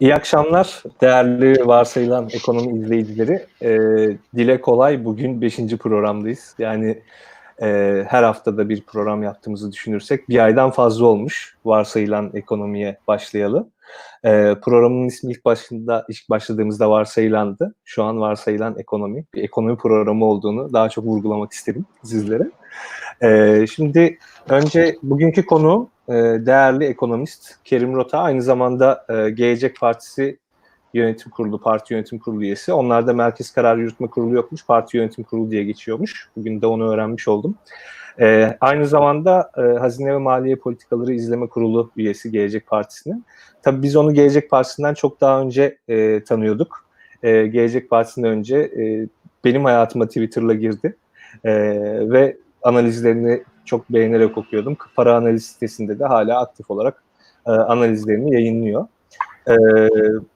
İyi akşamlar değerli varsayılan ekonomi izleyicileri. E, dile kolay bugün 5. programdayız. Yani e, her haftada bir program yaptığımızı düşünürsek bir aydan fazla olmuş varsayılan ekonomiye başlayalı. E, programın ismi ilk başında ilk başladığımızda varsayılandı. Şu an varsayılan ekonomi bir ekonomi programı olduğunu daha çok vurgulamak istedim sizlere. E, şimdi önce bugünkü konu e, değerli ekonomist Kerim Rota aynı zamanda e, Gelecek Partisi yönetim kurulu, parti yönetim kurulu üyesi. Onlarda Merkez Karar Yürütme Kurulu yokmuş, parti yönetim kurulu diye geçiyormuş. Bugün de onu öğrenmiş oldum. Ee, aynı zamanda e, Hazine ve Maliye Politikaları İzleme Kurulu üyesi Gelecek Partisi'nin. Tabii biz onu Gelecek Partisi'nden çok daha önce e, tanıyorduk. E, Gelecek Partisi'nden önce e, benim hayatıma Twitter'la girdi. E, ve analizlerini çok beğenerek okuyordum. Para analiz sitesinde de hala aktif olarak e, analizlerini yayınlıyor. E,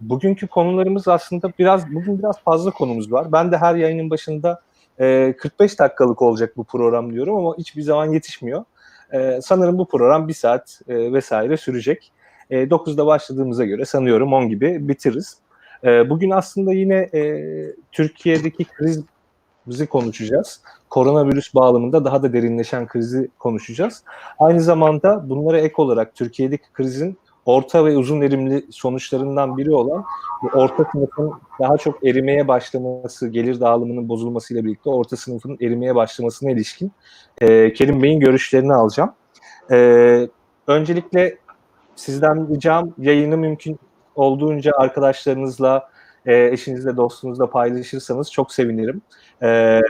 bugünkü konularımız aslında biraz bugün biraz fazla konumuz var. Ben de her yayının başında e, 45 dakikalık olacak bu program diyorum ama hiçbir zaman yetişmiyor. E, sanırım bu program bir saat e, vesaire sürecek. E, 9'da başladığımıza göre sanıyorum 10 gibi bitiririz. E, bugün aslında yine e, Türkiye'deki kriz bizi konuşacağız. Koronavirüs bağlamında daha da derinleşen krizi konuşacağız. Aynı zamanda bunlara ek olarak Türkiye'deki krizin orta ve uzun erimli sonuçlarından biri olan orta sınıfın daha çok erimeye başlaması, gelir dağılımının bozulmasıyla birlikte orta sınıfın erimeye başlamasına ilişkin e, Kerim Bey'in görüşlerini alacağım. E, öncelikle sizden ricam yayını mümkün olduğunca arkadaşlarınızla, e, eşinizle, dostunuzla paylaşırsanız çok sevinirim. E,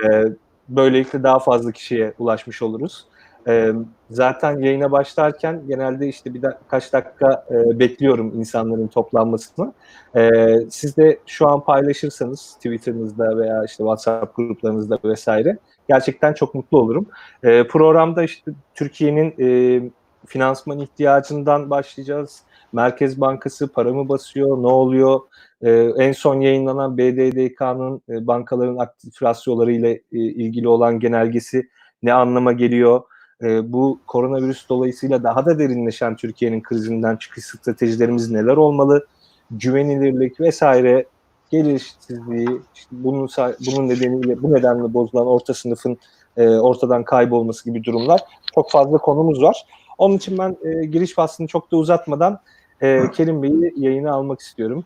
böylelikle daha fazla kişiye ulaşmış oluruz. E, zaten yayına başlarken genelde işte bir kaç dakika e, bekliyorum insanların toplanmasını. E, siz de şu an paylaşırsanız Twitter'ınızda veya işte WhatsApp gruplarınızda vesaire gerçekten çok mutlu olurum. E, programda işte Türkiye'nin e, finansman ihtiyacından başlayacağız. Merkez Bankası para mı basıyor, ne oluyor? Ee, en son yayınlanan BDDK'nın e, bankaların aktif rasyoları ile e, ilgili olan genelgesi ne anlama geliyor? E, bu koronavirüs dolayısıyla daha da derinleşen Türkiye'nin krizinden çıkış stratejilerimiz neler olmalı? Güvenilirlik vesaire gelir eşitsizliği, işte bunun, bunun nedeniyle bu nedenle bozulan orta sınıfın e, ortadan kaybolması gibi durumlar çok fazla konumuz var. Onun için ben e, giriş faslını çok da uzatmadan e, Kerim Bey'i yayına almak istiyorum.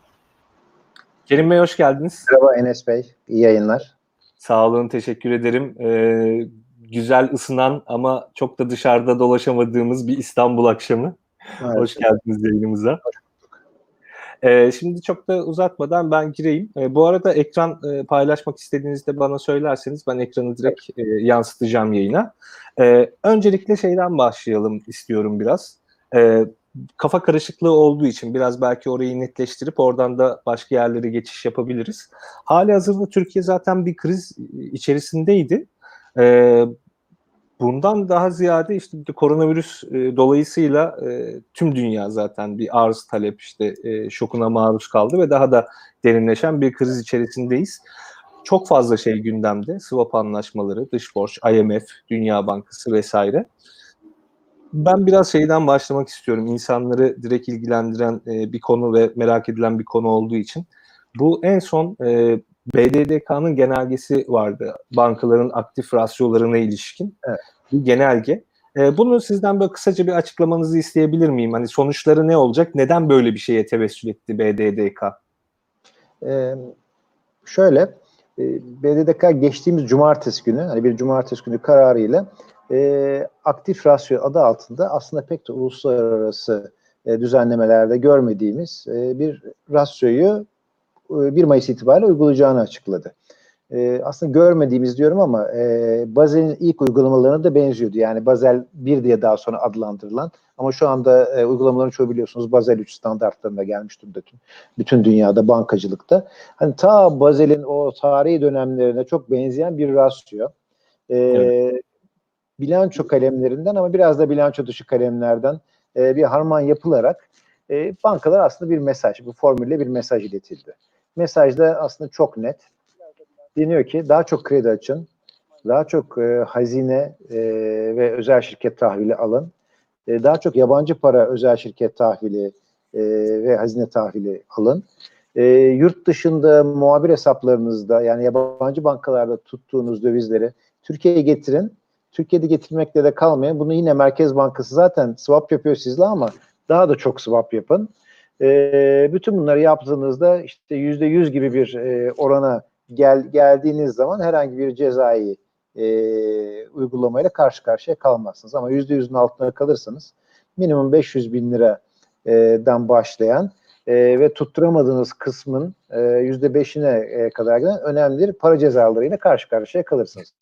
Kerim Bey hoş geldiniz. Merhaba Enes Bey, iyi yayınlar. Sağ olun, teşekkür ederim. Ee, güzel ısınan ama çok da dışarıda dolaşamadığımız bir İstanbul akşamı. Evet. Hoş geldiniz yayınımıza. Ee, şimdi çok da uzatmadan ben gireyim. Ee, bu arada ekran e, paylaşmak istediğinizde bana söylerseniz ben ekranı direkt e, yansıtacağım yayına. Ee, öncelikle şeyden başlayalım istiyorum biraz. Ee, kafa karışıklığı olduğu için biraz belki orayı netleştirip oradan da başka yerlere geçiş yapabiliriz. Hali hazırda Türkiye zaten bir kriz içerisindeydi. Ee, bundan daha ziyade işte koronavirüs e, dolayısıyla e, tüm dünya zaten bir arz talep işte e, şokuna maruz kaldı ve daha da derinleşen bir kriz içerisindeyiz. Çok fazla şey gündemde. Swap anlaşmaları, dış borç, IMF, Dünya Bankası vesaire ben biraz şeyden başlamak istiyorum. İnsanları direkt ilgilendiren e, bir konu ve merak edilen bir konu olduğu için. Bu en son e, BDDK'nın genelgesi vardı. Bankaların aktif rasyolarına ilişkin evet. bir genelge. E, bunu sizden böyle kısaca bir açıklamanızı isteyebilir miyim? Hani sonuçları ne olacak? Neden böyle bir şeye tevessül etti BDDK? Ee, şöyle, e, BDDK geçtiğimiz cumartesi günü, hani bir cumartesi günü kararıyla e, aktif rasyo adı altında aslında pek de uluslararası e, düzenlemelerde görmediğimiz e, bir rasyoyu e, 1 Mayıs itibariyle uygulayacağını açıkladı. E, aslında görmediğimiz diyorum ama e, Bazel'in ilk uygulamalarına da benziyordu. Yani Bazel 1 diye daha sonra adlandırılan ama şu anda e, uygulamaların çoğu biliyorsunuz Bazel 3 standartlarında gelmiş durumda bütün, bütün dünyada bankacılıkta. Hani ta Bazel'in o tarihi dönemlerine çok benzeyen bir rasyo. E, evet bilanço kalemlerinden ama biraz da bilanço dışı kalemlerden e, bir harman yapılarak e, bankalar aslında bir mesaj, bu formülle bir mesaj iletildi. Mesaj da aslında çok net. Deniyor ki daha çok kredi açın, daha çok e, hazine e, ve özel şirket tahvili alın, e, daha çok yabancı para özel şirket tahvili e, ve hazine tahvili alın. E, yurt dışında muhabir hesaplarınızda yani yabancı bankalarda tuttuğunuz dövizleri Türkiye'ye getirin. Türkiye'de getirmekle de kalmayın. Bunu yine Merkez Bankası zaten swap yapıyor sizle ama daha da çok swap yapın. E, bütün bunları yaptığınızda işte yüzde yüz gibi bir e, orana gel, geldiğiniz zaman herhangi bir cezai e, uygulamayla karşı karşıya kalmazsınız. Ama yüzde yüzün altına kalırsanız minimum 500 bin liradan başlayan e, ve tutturamadığınız kısmın e, yüzde beşine e, kadar giden önemli bir para cezalarıyla karşı karşıya kalırsınız.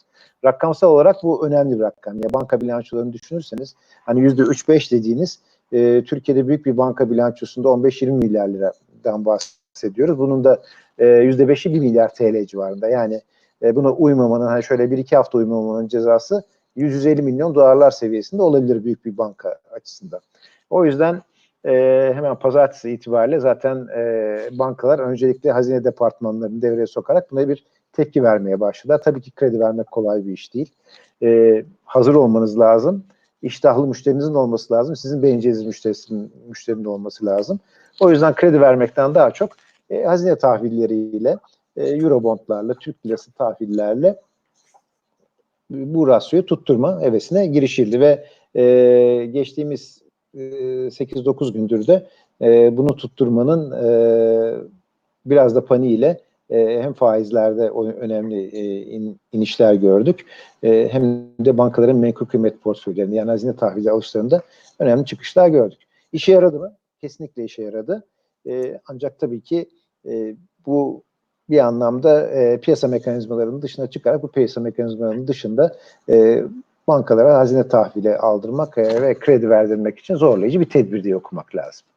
Rakamsal olarak bu önemli bir rakam. Ya banka bilançolarını düşünürseniz hani yüzde üç beş dediğiniz e, Türkiye'de büyük bir banka bilançosunda 15-20 milyar liradan bahsediyoruz. Bunun da yüzde beşi 1 milyar TL civarında. Yani e, buna uymamanın hani şöyle bir iki hafta uymamanın cezası 150 milyon dolarlar seviyesinde olabilir büyük bir banka açısından. O yüzden e, hemen pazartesi itibariyle zaten e, bankalar öncelikle hazine departmanlarını devreye sokarak buna bir tepki vermeye başladılar. Tabii ki kredi vermek kolay bir iş değil. E, hazır olmanız lazım. İştahlı müşterinizin olması lazım. Sizin beğeneceğiniz müşterisinin, müşterinin olması lazım. O yüzden kredi vermekten daha çok e, hazine tahvilleriyle, e, Eurobondlarla, Türk lirası tahvillerle bu rasyoyu tutturma hevesine girişildi ve e, geçtiğimiz e, 8-9 gündür de e, bunu tutturmanın e, biraz da paniğiyle e, hem faizlerde önemli e, in, inişler gördük e, hem de bankaların menkul kıymet portföylerinde yani hazine tahvili alışlarında önemli çıkışlar gördük. İşe yaradı mı? Kesinlikle işe yaradı. Ancak tabii ki bu bir anlamda piyasa mekanizmalarının dışına çıkarak bu piyasa mekanizmalarının dışında bankalara hazine tahvili aldırmak ve kredi verdirmek için zorlayıcı bir tedbir diye okumak lazım.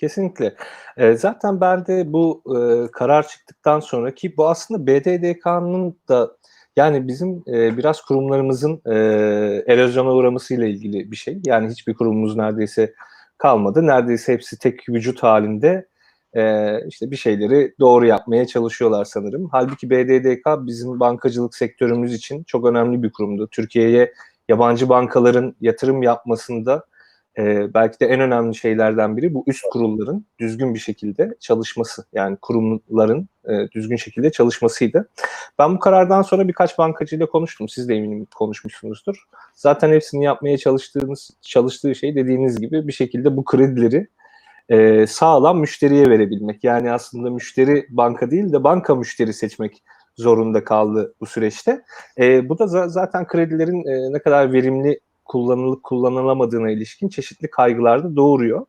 Kesinlikle. E, zaten ben de bu e, karar çıktıktan sonraki bu aslında BDDK'nın da yani bizim e, biraz kurumlarımızın e, erozyona uğramasıyla ilgili bir şey. Yani hiçbir kurumumuz neredeyse kalmadı. Neredeyse hepsi tek vücut halinde e, işte bir şeyleri doğru yapmaya çalışıyorlar sanırım. Halbuki BDDK bizim bankacılık sektörümüz için çok önemli bir kurumdu. Türkiye'ye yabancı bankaların yatırım yapmasında e, belki de en önemli şeylerden biri bu üst kurulların düzgün bir şekilde çalışması. Yani kurumların e, düzgün şekilde çalışmasıydı. Ben bu karardan sonra birkaç bankacıyla konuştum. Siz de eminim konuşmuşsunuzdur. Zaten hepsini yapmaya çalıştığınız çalıştığı şey dediğiniz gibi bir şekilde bu kredileri e, sağlam müşteriye verebilmek. Yani aslında müşteri banka değil de banka müşteri seçmek zorunda kaldı bu süreçte. E, bu da za- zaten kredilerin e, ne kadar verimli kullanılıp kullanılamadığına ilişkin çeşitli kaygılar da doğuruyor.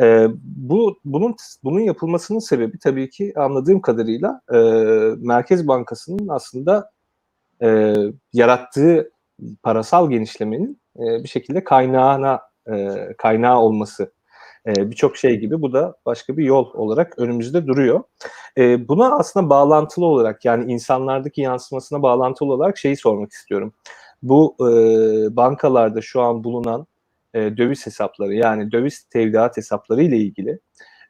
E, bu bunun bunun yapılmasının sebebi tabii ki anladığım kadarıyla e, Merkez Bankası'nın aslında e, yarattığı parasal genişlemenin e, bir şekilde kaynağına e, kaynağı olması e, birçok şey gibi bu da başka bir yol olarak önümüzde duruyor. E, buna aslında bağlantılı olarak yani insanlardaki yansımasına bağlantılı olarak şeyi sormak istiyorum. Bu e, bankalarda şu an bulunan e, döviz hesapları yani döviz tevdiat hesapları ile ilgili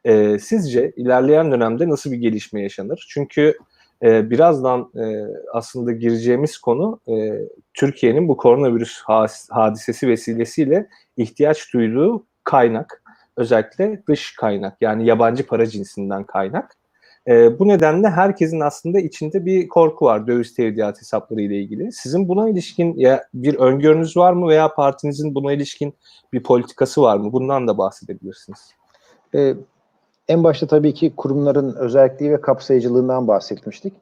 e, sizce ilerleyen dönemde nasıl bir gelişme yaşanır? Çünkü e, birazdan e, aslında gireceğimiz konu e, Türkiye'nin bu koronavirüs hadisesi vesilesiyle ihtiyaç duyduğu kaynak özellikle dış kaynak yani yabancı para cinsinden kaynak. E, bu nedenle herkesin aslında içinde bir korku var döviz tevdiat hesapları ile ilgili. Sizin buna ilişkin ya bir öngörünüz var mı veya partinizin buna ilişkin bir politikası var mı? Bundan da bahsedebilirsiniz. E, en başta tabii ki kurumların özelliği ve kapsayıcılığından bahsetmiştik.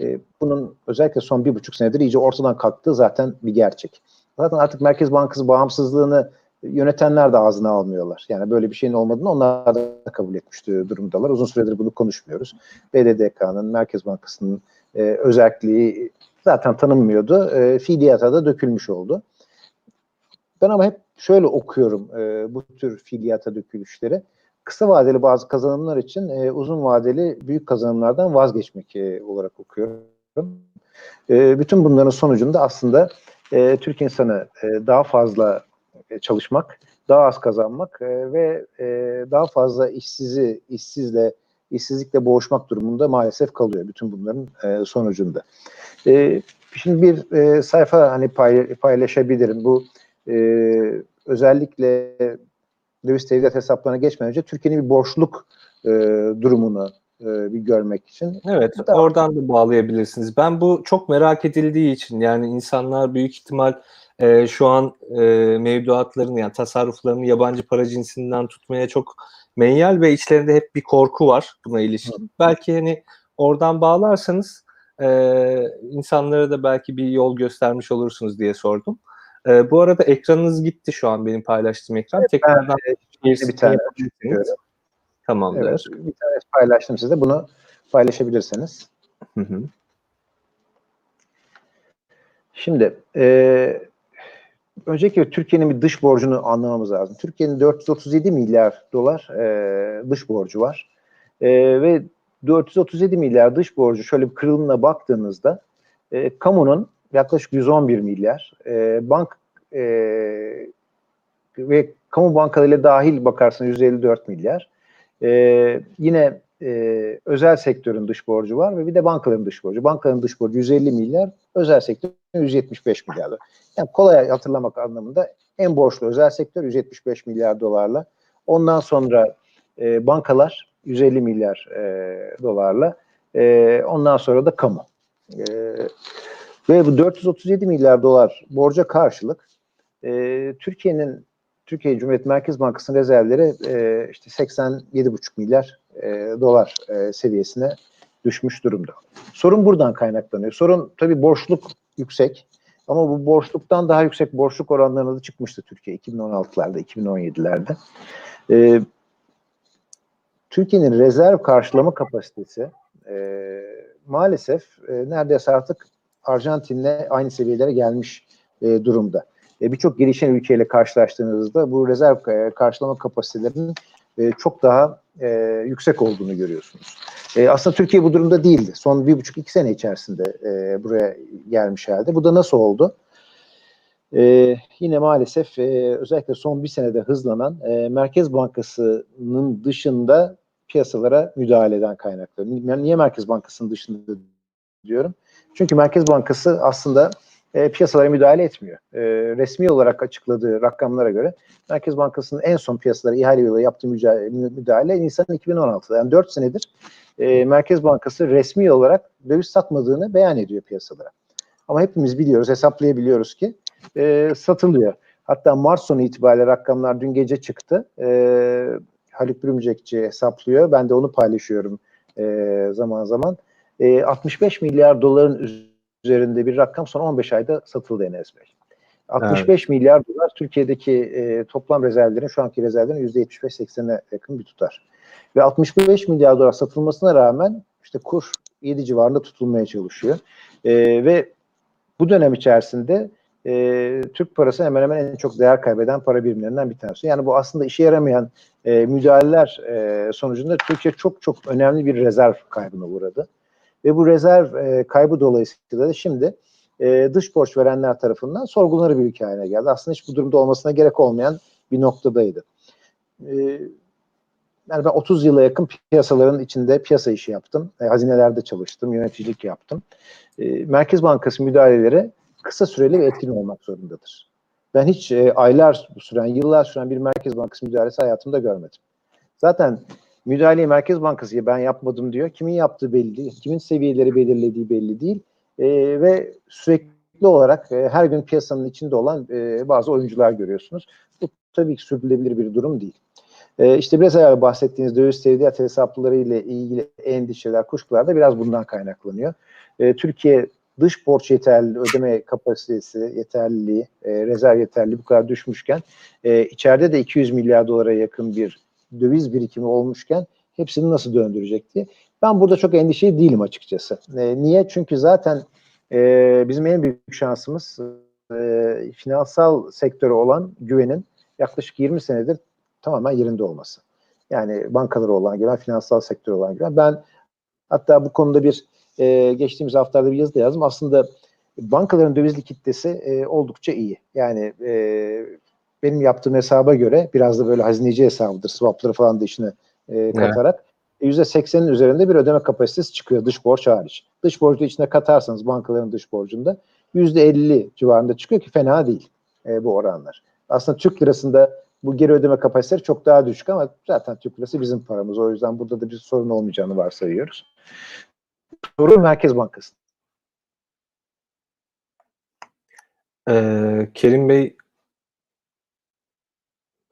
E, bunun özellikle son bir buçuk senedir iyice ortadan kalktığı zaten bir gerçek. Zaten artık Merkez Bankası bağımsızlığını yönetenler de ağzına almıyorlar. Yani böyle bir şeyin olmadığını onlar da kabul etmiş durumdalar. Uzun süredir bunu konuşmuyoruz. BDDK'nın, Merkez Bankası'nın e, özelliği zaten tanınmıyordu. E, fiiliyata da dökülmüş oldu. Ben ama hep şöyle okuyorum e, bu tür fiiliyata dökülüşleri. Kısa vadeli bazı kazanımlar için e, uzun vadeli büyük kazanımlardan vazgeçmek e, olarak okuyorum. E, bütün bunların sonucunda aslında e, Türk insanı e, daha fazla çalışmak, daha az kazanmak e, ve e, daha fazla işsizi işsizle işsizlikle boğuşmak durumunda maalesef kalıyor bütün bunların sonucunda. şimdi bir sayfa hani paylaşabilirim. Bu özellikle döviz tevdiat hesaplarına geçmeden önce Türkiye'nin bir borçluk e, durumunu e, bir görmek için. Evet, Tamam. oradan da bağlayabilirsiniz. Ben bu çok merak edildiği için yani insanlar büyük ihtimal e, şu an e, mevduatlarını yani tasarruflarını yabancı para cinsinden tutmaya çok meyyal ve içlerinde hep bir korku var buna ilişkin. Belki hani oradan bağlarsanız e, insanlara da belki bir yol göstermiş olursunuz diye sordum. E, bu arada ekranınız gitti şu an benim paylaştığım ekran. Tekrardan bir tane. Tamamdır. Evet, bir tane paylaştım size. Bunu paylaşabilirsiniz. Hı hı. Şimdi e, öncelikle Türkiye'nin bir dış borcunu anlamamız lazım. Türkiye'nin 437 milyar dolar e, dış borcu var. E, ve 437 milyar dış borcu şöyle bir kırılımına baktığınızda e, kamunun yaklaşık 111 milyar, e, bank e, ve kamu bankalarıyla dahil bakarsanız 154 milyar. E, yine e, özel sektörün dış borcu var ve bir de bankaların dış borcu. Bankaların dış borcu 150 milyar, özel sektör 175 milyar. dolar. Yani kolay hatırlamak anlamında en borçlu özel sektör 175 milyar dolarla. Ondan sonra e, bankalar 150 milyar e, dolarla. E, ondan sonra da kamu. E, ve bu 437 milyar dolar borca karşılık e, Türkiye'nin Türkiye Cumhuriyet Merkez Bankası'nın rezervleri e, işte 87,5 milyar e, dolar e, seviyesine düşmüş durumda. Sorun buradan kaynaklanıyor. Sorun tabii borçluk yüksek ama bu borçluktan daha yüksek borçluk oranlarına da çıkmıştı Türkiye 2016'larda, 2017'lerde. E, Türkiye'nin rezerv karşılama kapasitesi e, maalesef e, neredeyse artık Arjantin'le aynı seviyelere gelmiş e, durumda. E, Birçok gelişen ülkeyle karşılaştığınızda bu rezerv e, karşılama kapasitelerinin e, çok daha e, yüksek olduğunu görüyorsunuz. Aslında Türkiye bu durumda değildi. Son bir buçuk iki sene içerisinde buraya gelmiş halde. Bu da nasıl oldu? Yine maalesef özellikle son bir senede hızlanan Merkez Bankası'nın dışında piyasalara müdahaleden kaynaklanıyor. Niye Merkez Bankası'nın dışında diyorum? Çünkü Merkez Bankası aslında e, piyasalara müdahale etmiyor. E, resmi olarak açıkladığı rakamlara göre Merkez Bankası'nın en son piyasalara ihale yolu yaptığı müdahale, Nisan 2016'da. Yani 4 senedir e, Merkez Bankası resmi olarak döviz satmadığını beyan ediyor piyasalara. Ama hepimiz biliyoruz, hesaplayabiliyoruz ki e, satılıyor. Hatta Mart sonu itibariyle rakamlar dün gece çıktı. E, Haluk Bürümcekçi hesaplıyor. Ben de onu paylaşıyorum e, zaman zaman. E, 65 milyar doların üzerinde bir rakam son 15 ayda satıldı Enes Bey. 65 evet. milyar dolar Türkiye'deki e, toplam rezervlerin şu anki rezervlerin %75-80'e yakın bir tutar. Ve 65 milyar dolar satılmasına rağmen işte kur 7 civarında tutulmaya çalışıyor. E, ve bu dönem içerisinde e, Türk parası hemen hemen en çok değer kaybeden para birimlerinden bir tanesi. Yani bu aslında işe yaramayan e, müdahaleler e, sonucunda Türkiye çok çok önemli bir rezerv kaybına uğradı. Ve bu rezerv e, kaybı dolayısıyla da şimdi e, dış borç verenler tarafından sorgulanır bir ülke haline geldi. Aslında hiç bu durumda olmasına gerek olmayan bir noktadaydı. E, yani ben 30 yıla yakın piyasaların içinde piyasa işi yaptım. E, hazinelerde çalıştım, yöneticilik yaptım. E, Merkez Bankası müdahaleleri kısa süreli ve etkin olmak zorundadır. Ben hiç e, aylar süren, yıllar süren bir Merkez Bankası müdahalesi hayatımda görmedim. Zaten müdahaleyi Merkez Bankası ben yapmadım diyor. Kimin yaptığı belli değil. Kimin seviyeleri belirlediği belli değil. E, ve sürekli olarak e, her gün piyasanın içinde olan e, bazı oyuncular görüyorsunuz. Bu tabii ki sürdürülebilir bir durum değil. E, işte biraz evvel bahsettiğiniz döviz tevdiat hesapları ile ilgili endişeler, kuşkular da biraz bundan kaynaklanıyor. E, Türkiye dış borç yeterli ödeme kapasitesi, yeterliliği, e, rezerv yeterliliği bu kadar düşmüşken e, içeride de 200 milyar dolara yakın bir döviz birikimi olmuşken hepsini nasıl döndürecek diye. Ben burada çok endişeli değilim açıkçası. E, niye? Çünkü zaten e, bizim en büyük şansımız e, finansal sektörü olan güvenin yaklaşık 20 senedir tamamen yerinde olması. Yani bankaları olan güven, finansal sektörü olan güven. Ben hatta bu konuda bir e, geçtiğimiz haftalarda bir yazı da yazdım. Aslında bankaların döviz likiditesi e, oldukça iyi. Yani e, benim yaptığım hesaba göre biraz da böyle hazineci hesabıdır. Swapları falan da içine e, katarak evet. %80'in üzerinde bir ödeme kapasitesi çıkıyor dış borç hariç. Dış borcu içine katarsanız bankaların dış borcunda %50 civarında çıkıyor ki fena değil e, bu oranlar. Aslında Türk lirasında bu geri ödeme kapasiteleri çok daha düşük ama zaten Türk lirası bizim paramız. O yüzden burada da bir sorun olmayacağını varsayıyoruz. Soru Merkez Bankası. Ee, Kerim Bey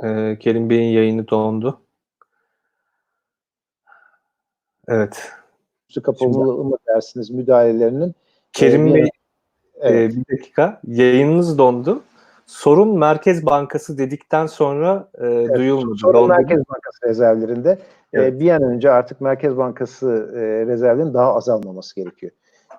e, Kerim Bey'in yayını dondu. Evet. Kapalı mı dersiniz müdahalelerinin? Kerim Ee, Bey Evet. e, bir dakika. Yayınınız dondu. Sorun Merkez Bankası dedikten sonra e, duyulmadı. Sorun Dondu. Merkez Bankası rezervlerinde e, Evet. bir an önce artık Merkez Bankası e, rezervlerinin daha azalmaması gerekiyor.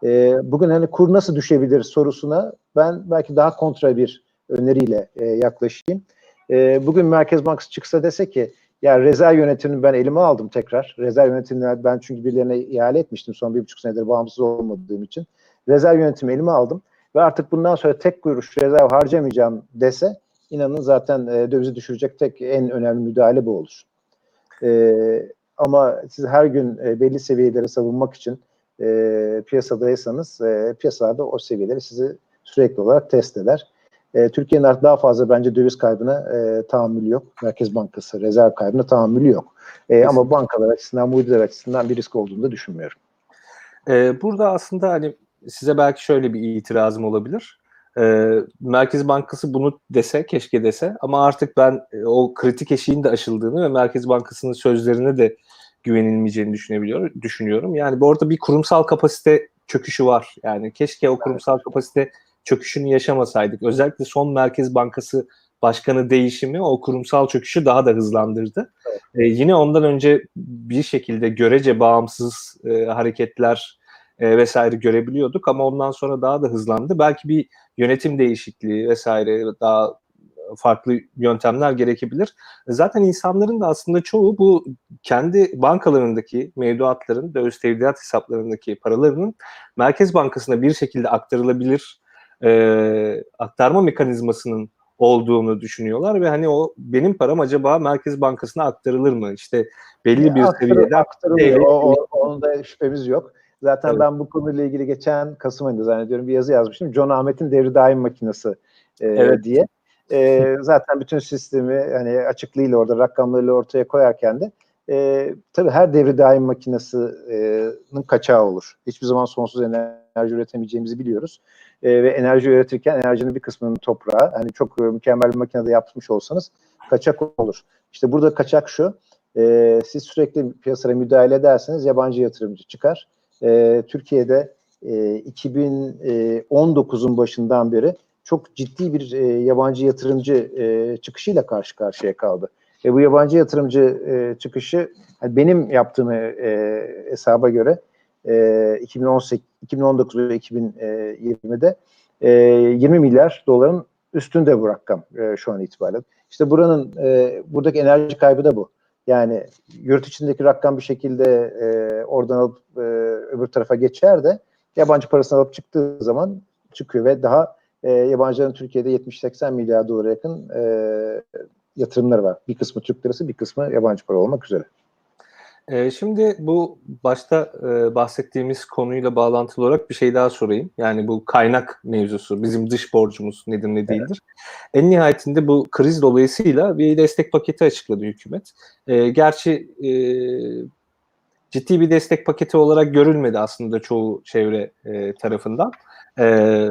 E, bugün hani kur nasıl düşebilir sorusuna ben belki daha kontra bir öneriyle e, yaklaşayım. E, bugün Merkez Bankası çıksa dese ki ya rezerv yönetimini ben elime aldım tekrar. Rezerv yönetimini ben çünkü birilerine ihale etmiştim son bir buçuk senedir bağımsız olmadığım için. Rezerv yönetimi elime aldım ve artık bundan sonra tek kuruş rezerv harcamayacağım dese inanın zaten e, dövizi düşürecek tek en önemli müdahale bu olur. E, ama siz her gün e, belli seviyeleri savunmak için e, piyasadaysanız e, piyasalarda o seviyeleri sizi sürekli olarak test eder. E, Türkiye'nin artık daha fazla bence döviz kaybına e, tahammülü yok. Merkez Bankası rezerv kaybına tahammülü yok. E, ama bankalar açısından, mudiler açısından bir risk olduğunu da düşünmüyorum. Ee, burada aslında hani size belki şöyle bir itirazım olabilir. Ee, Merkez Bankası bunu dese, keşke dese ama artık ben e, o kritik eşiğin de aşıldığını ve Merkez Bankası'nın sözlerine de güvenilmeyeceğini düşünebiliyor, düşünüyorum. Yani bu orada bir kurumsal kapasite çöküşü var. Yani keşke o kurumsal kapasite çöküşünü yaşamasaydık. Özellikle son Merkez Bankası Başkanı değişimi o kurumsal çöküşü daha da hızlandırdı. Ee, yine ondan önce bir şekilde görece bağımsız e, hareketler e, vesaire görebiliyorduk ama ondan sonra daha da hızlandı. Belki bir yönetim değişikliği vesaire daha farklı yöntemler gerekebilir. Zaten insanların da aslında çoğu bu kendi bankalarındaki mevduatların, döviz tevdiat hesaplarındaki paralarının Merkez Bankası'na bir şekilde aktarılabilir e, aktarma mekanizmasının olduğunu düşünüyorlar ve hani o benim param acaba Merkez Bankası'na aktarılır mı? İşte belli bir Aktarı- seviyede aktarılıyor. O, o, onun da şüphemiz yok. Zaten Evet. ben bu konuyla ilgili geçen Kasım ayında zannediyorum bir yazı yazmıştım. John Ahmet'in devri daim makinesi e, Evet. diye. E, zaten bütün sistemi hani açıklığıyla orada rakamlarıyla ortaya koyarken de e, tabii her devri daim makinesinin kaçağı olur. Hiçbir zaman sonsuz enerji üretemeyeceğimizi biliyoruz. E, ve enerji üretirken enerjinin bir kısmının toprağa, hani çok e, mükemmel bir makinede yapmış olsanız kaçak olur. İşte burada kaçak şu, e, siz sürekli piyasaya müdahale ederseniz yabancı yatırımcı çıkar. E, Türkiye'de e, 2019'un başından beri çok ciddi bir e, yabancı yatırımcı e, çıkışıyla karşı karşıya kaldı. Ve bu yabancı yatırımcı e, çıkışı yani benim yaptığım e, hesaba göre e, 2018, 2019 ve 2020'de e, 20 milyar doların üstünde bu rakam e, şu an itibariyle. İşte buranın e, buradaki enerji kaybı da bu. Yani yurt içindeki rakam bir şekilde e, oradan alıp e, öbür tarafa geçer de yabancı parasını alıp çıktığı zaman çıkıyor ve daha e, yabancıların Türkiye'de 70-80 milyar dolara yakın e, yatırımları var. Bir kısmı Türk lirası, bir kısmı yabancı para olmak üzere. Ee, şimdi bu başta e, bahsettiğimiz konuyla bağlantılı olarak bir şey daha sorayım. Yani bu kaynak mevzusu, bizim dış borcumuz nedir ne değildir. En nihayetinde bu kriz dolayısıyla bir destek paketi açıkladı hükümet. E, gerçi e, ciddi bir destek paketi olarak görülmedi aslında çoğu çevre e, tarafından. E,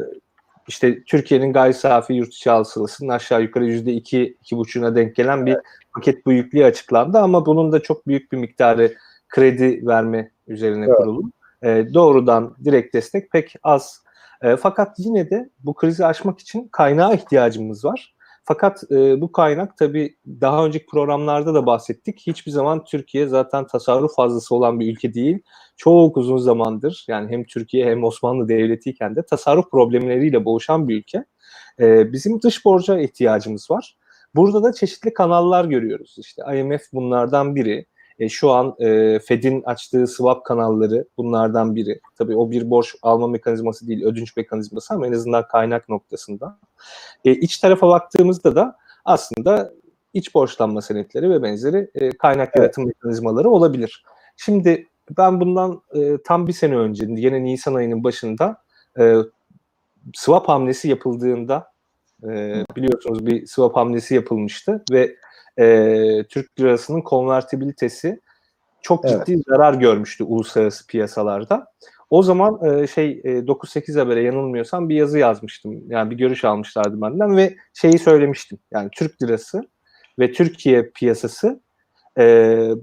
işte Türkiye'nin gayri safi yurt içi hasılasının aşağı yukarı yüzde iki, iki buçuğuna denk gelen bir paket büyüklüğü açıklandı ama bunun da çok büyük bir miktarı kredi verme üzerine Evet. kurulu. E, doğrudan direkt destek pek az. E, fakat yine de bu krizi aşmak için kaynağa ihtiyacımız var. Fakat e, bu kaynak tabii daha önceki programlarda da bahsettik. Hiçbir zaman Türkiye zaten tasarruf fazlası olan bir ülke değil. Çok uzun zamandır yani hem Türkiye hem Osmanlı Devleti'yken de tasarruf problemleriyle boğuşan bir ülke. E, bizim dış borca ihtiyacımız var. Burada da çeşitli kanallar görüyoruz. İşte IMF bunlardan biri. E, şu an e, Fed'in açtığı swap kanalları bunlardan biri. Tabii o bir borç alma mekanizması değil, ödünç mekanizması ama en azından kaynak noktasında. E, iç tarafa baktığımızda da aslında iç borçlanma senetleri ve benzeri e, kaynak Evet. yaratım mekanizmaları olabilir. Şimdi ben bundan e, tam bir sene önce, yine Nisan ayının başında e, swap hamlesi yapıldığında e, biliyorsunuz bir swap hamlesi yapılmıştı ve e, Türk lirasının konvertibilitesi çok Evet. ciddi zarar görmüştü uluslararası piyasalarda. O zaman e, şey e, 9-8 habere yanılmıyorsam bir yazı yazmıştım. Yani bir görüş almışlardı benden ve şeyi söylemiştim. Yani Türk lirası ve Türkiye piyasası e,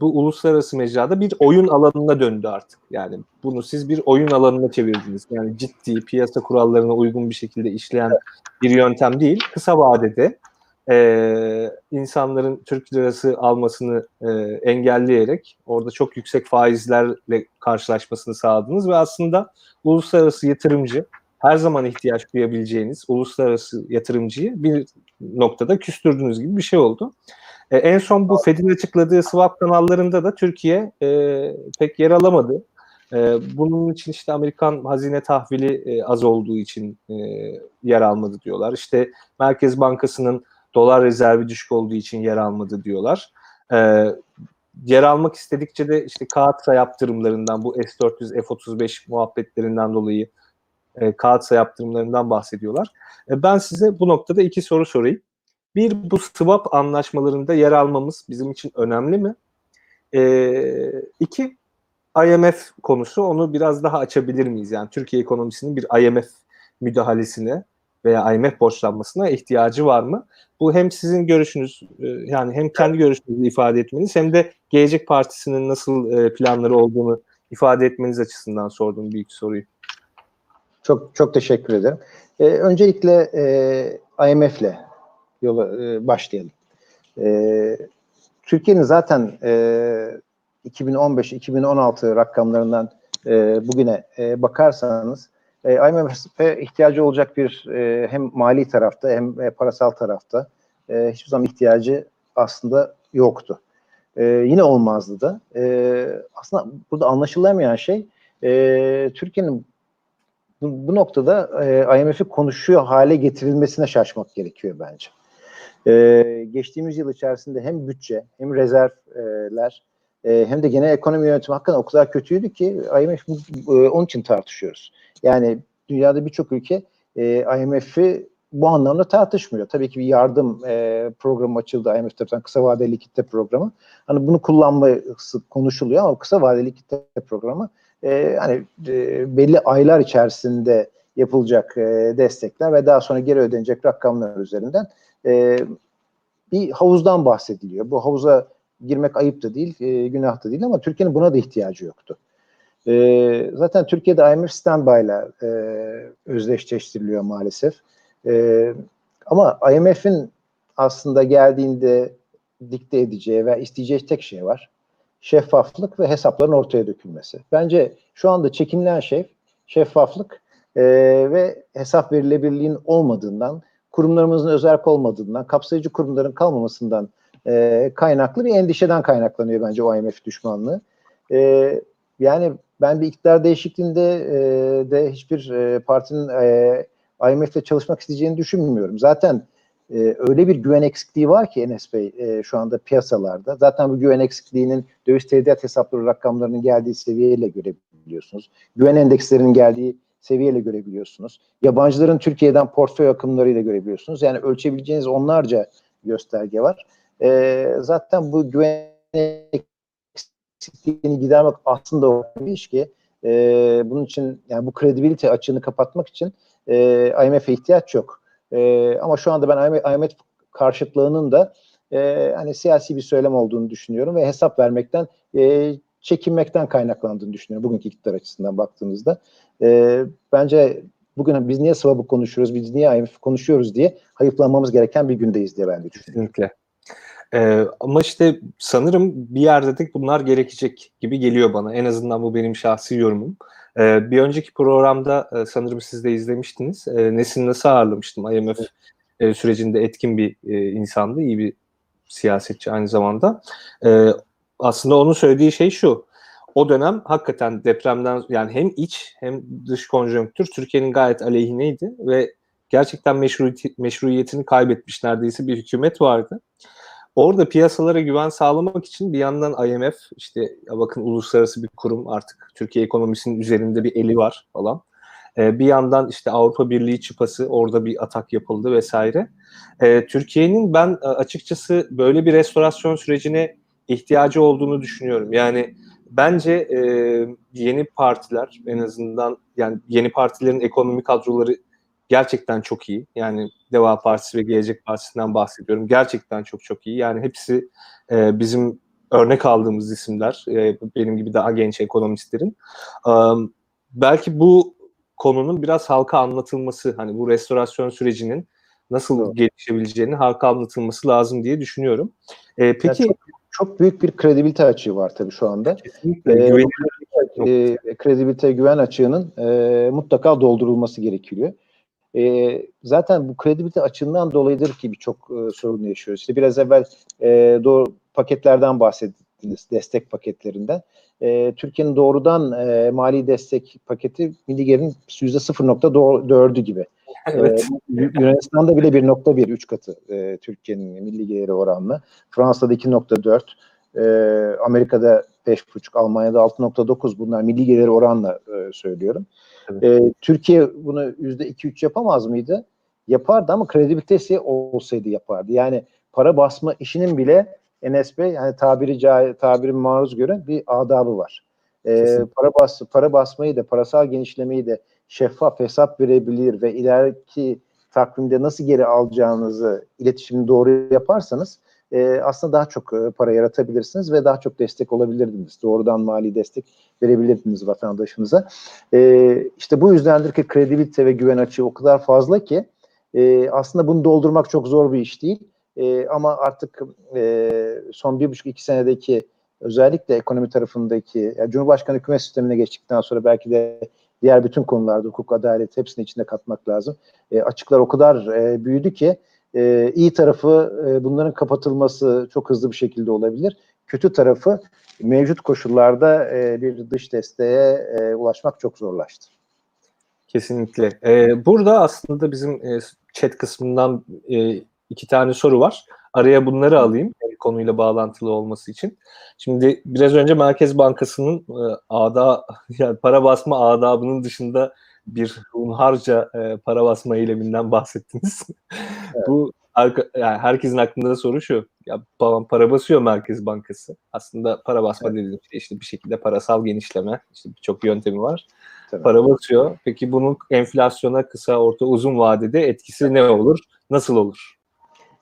bu uluslararası mecrada bir oyun alanına döndü artık. Yani bunu siz bir oyun alanına çevirdiniz. Yani ciddi piyasa kurallarına uygun bir şekilde işleyen bir yöntem değil. Kısa vadede e, insanların Türk lirası almasını e, engelleyerek orada çok yüksek faizlerle karşılaşmasını sağladınız ve aslında uluslararası yatırımcı her zaman ihtiyaç duyabileceğiniz uluslararası yatırımcıyı bir noktada küstürdüğünüz gibi bir şey oldu. E, en son bu Fed'in açıkladığı swap kanallarında da Türkiye e, pek yer alamadı. E, bunun için işte Amerikan hazine tahvili e, az olduğu için e, yer almadı diyorlar. İşte Merkez Bankası'nın dolar rezervi düşük olduğu için yer almadı diyorlar. E, yer almak istedikçe de işte kağıtsa yaptırımlarından bu S-400, F-35 muhabbetlerinden dolayı e, kağıtsa yaptırımlarından bahsediyorlar. E, ben size bu noktada iki soru sorayım. Bir, bu swap anlaşmalarında yer almamız bizim için önemli mi? E, iki, IMF konusu onu biraz daha açabilir miyiz? Yani Türkiye ekonomisinin bir IMF müdahalesine veya IMF borçlanmasına ihtiyacı var mı? Bu hem sizin görüşünüz e, yani hem kendi görüşünüzü ifade etmeniz hem de Gelecek Partisi'nin nasıl e, planları olduğunu ifade etmeniz açısından sorduğum büyük soruyu. Çok çok teşekkür ederim. Ee, öncelikle e, IMF'le yola e, başlayalım. E, Türkiye'nin zaten e, 2015-2016 rakamlarından e, bugüne e, bakarsanız e, IMF'e ihtiyacı olacak bir e, hem mali tarafta hem e, parasal tarafta hiçbir zaman ihtiyacı aslında yoktu. Yine olmazdı da. Aslında burada anlaşılamayan şey Türkiye'nin bu, bu noktada e, IMF'i konuşuyor hale getirilmesine şaşmak gerekiyor bence. E, geçtiğimiz yıl içerisinde hem bütçe hem rezervler e, hem de genel ekonomi yönetimi hakikaten o kadar kötüydü ki IMF e, onun için tartışıyoruz. Yani dünyada birçok ülke e, IMF'i bu anlamda tartışmıyor. Tabii ki bir yardım e, programı açıldı IMF tarafından kısa vadeli likitte programı. Hani bunu kullanması konuşuluyor ama kısa vadeli likitte programı e, hani e, belli aylar içerisinde yapılacak e, destekler ve daha sonra geri ödenecek rakamlar üzerinden e, bir havuzdan bahsediliyor. Bu havuza girmek ayıp da değil, e, günah da değil ama Türkiye'nin buna da ihtiyacı yoktu. E, zaten Türkiye'de IMF standby'la e, özdeşleştiriliyor maalesef. E, ama IMF'in aslında geldiğinde dikte edeceği ve isteyeceği tek şey var. Şeffaflık ve hesapların ortaya dökülmesi. Bence şu anda çekinilen şey şeffaflık e, ve hesap verilebilirliğin olmadığından, kurumlarımızın özerk olmadığından, kapsayıcı kurumların kalmamasından e, kaynaklı bir endişeden kaynaklanıyor bence o IMF düşmanlığı. E, yani ben bir iktidar değişikliğinde e, de hiçbir e, partinin e, IMF'le çalışmak isteyeceğini düşünmüyorum. Zaten e, öyle bir güven eksikliği var ki Enes Bey e, şu anda piyasalarda. Zaten bu güven eksikliğinin döviz tevdiat hesapları rakamlarının geldiği seviyeyle görebiliyorsunuz. Güven endekslerinin geldiği seviyeyle görebiliyorsunuz. Yabancıların Türkiye'den portföy akımlarıyla görebiliyorsunuz. Yani ölçebileceğiniz onlarca gösterge var. E, zaten bu güven eksikliğini gidermek aslında o bir iş ki e, bunun için yani bu kredibilite açığını kapatmak için e, IMF'e ihtiyaç yok. E, ama şu anda ben IMF karşıtlığının da e, hani siyasi bir söylem olduğunu düşünüyorum ve hesap vermekten e, çekinmekten kaynaklandığını düşünüyorum bugünkü iktidar açısından baktığımızda. E, bence bugün biz niye swap'ı konuşuyoruz, biz niye IMF konuşuyoruz diye hayıflanmamız gereken bir gündeyiz diye ben de düşünüyorum. Kesinlikle. Ee, ama işte sanırım bir yerde de bunlar gerekecek gibi geliyor bana. En azından bu benim şahsi yorumum. Ee, bir önceki programda e, sanırım siz de izlemiştiniz. E, Nesin nasıl ağırlamıştım. IMF e, sürecinde etkin bir e, insandı. iyi bir siyasetçi aynı zamanda. E, aslında onun söylediği şey şu. O dönem hakikaten depremden yani hem iç hem dış konjonktür Türkiye'nin gayet aleyhineydi ve gerçekten meşruiyeti, meşruiyetini kaybetmiş neredeyse bir hükümet vardı. Orada piyasalara güven sağlamak için bir yandan IMF işte ya bakın uluslararası bir kurum artık Türkiye ekonomisinin üzerinde bir eli var falan. E, bir yandan işte Avrupa Birliği çıpası orada bir atak yapıldı vesaire. E, Türkiye'nin ben e, açıkçası böyle bir restorasyon sürecine ihtiyacı olduğunu düşünüyorum. Yani bence e, yeni partiler en azından yani yeni partilerin ekonomi kadroları gerçekten çok iyi. Yani Deva Partisi ve Gelecek Partisi'nden bahsediyorum. Gerçekten çok çok iyi. Yani hepsi e, bizim örnek aldığımız isimler. E, benim gibi daha genç ekonomistlerin. E, belki bu konunun biraz halka anlatılması, hani bu restorasyon sürecinin nasıl evet. gelişebileceğini halka anlatılması lazım diye düşünüyorum. E, peki yani çok, çok büyük bir kredibilite açığı var tabii şu anda. Kesinlikle. Ee, e, kredibilite güven açığının e, mutlaka doldurulması gerekiyor. E, zaten bu kredibilite açığından dolayıdır ki birçok e, sorun yaşıyoruz. İşte biraz evvel e, doğru paketlerden bahsettiniz, destek paketlerinden. E, Türkiye'nin doğrudan e, mali destek paketi milli gelirin %0.4'ü gibi. Evet. Ee, Yunanistan'da bile 1.1, 3 katı e, Türkiye'nin milli geliri oranla. Fransa'da 2.4, e, Amerika'da 5.5, Almanya'da 6.9 bunlar milli geliri oranla e, söylüyorum. Evet. E, Türkiye bunu %2-3 yapamaz mıydı? Yapardı ama kredibilitesi olsaydı yapardı. Yani para basma işinin bile Enes Bey yani tabiri tabiri maruz göre bir adabı var. E, para bas para basmayı da parasal genişlemeyi de şeffaf hesap verebilir ve ileriki takvimde nasıl geri alacağınızı iletişimi doğru yaparsanız e, aslında daha çok e, para yaratabilirsiniz ve daha çok destek olabilirdiniz. Doğrudan mali destek verebilirdiniz vatandaşınıza. E, işte bu yüzdendir ki kredibilite ve güven açığı o kadar fazla ki e, aslında bunu doldurmak çok zor bir iş değil. E, ama artık e, son bir buçuk iki senedeki özellikle ekonomi tarafındaki yani Cumhurbaşkanı hükümet sistemine geçtikten sonra belki de diğer bütün konularda hukuk, adalet hepsini içinde katmak lazım. E, açıklar o kadar e, büyüdü ki e, iyi tarafı e, bunların kapatılması çok hızlı bir şekilde olabilir. Kötü tarafı mevcut koşullarda e, bir dış desteğe e, ulaşmak çok zorlaştı. Kesinlikle. Ee, burada aslında bizim e, chat kısmından e, iki tane soru var. Araya bunları alayım konuyla bağlantılı olması için. Şimdi biraz önce Merkez Bankası'nın e, ada yani para basma adabının dışında bir hunharca e, para basma eyleminden bahsettiniz. Evet. Bu arka, yani herkesin aklında da soru şu. Ya para basıyor Merkez Bankası. Aslında para basma evet. dediğim şey işte bir şekilde parasal genişleme. İşte birçok yöntemi var. Tabii. Para basıyor. Peki bunun enflasyona kısa, orta, uzun vadede etkisi ne olur? Nasıl olur?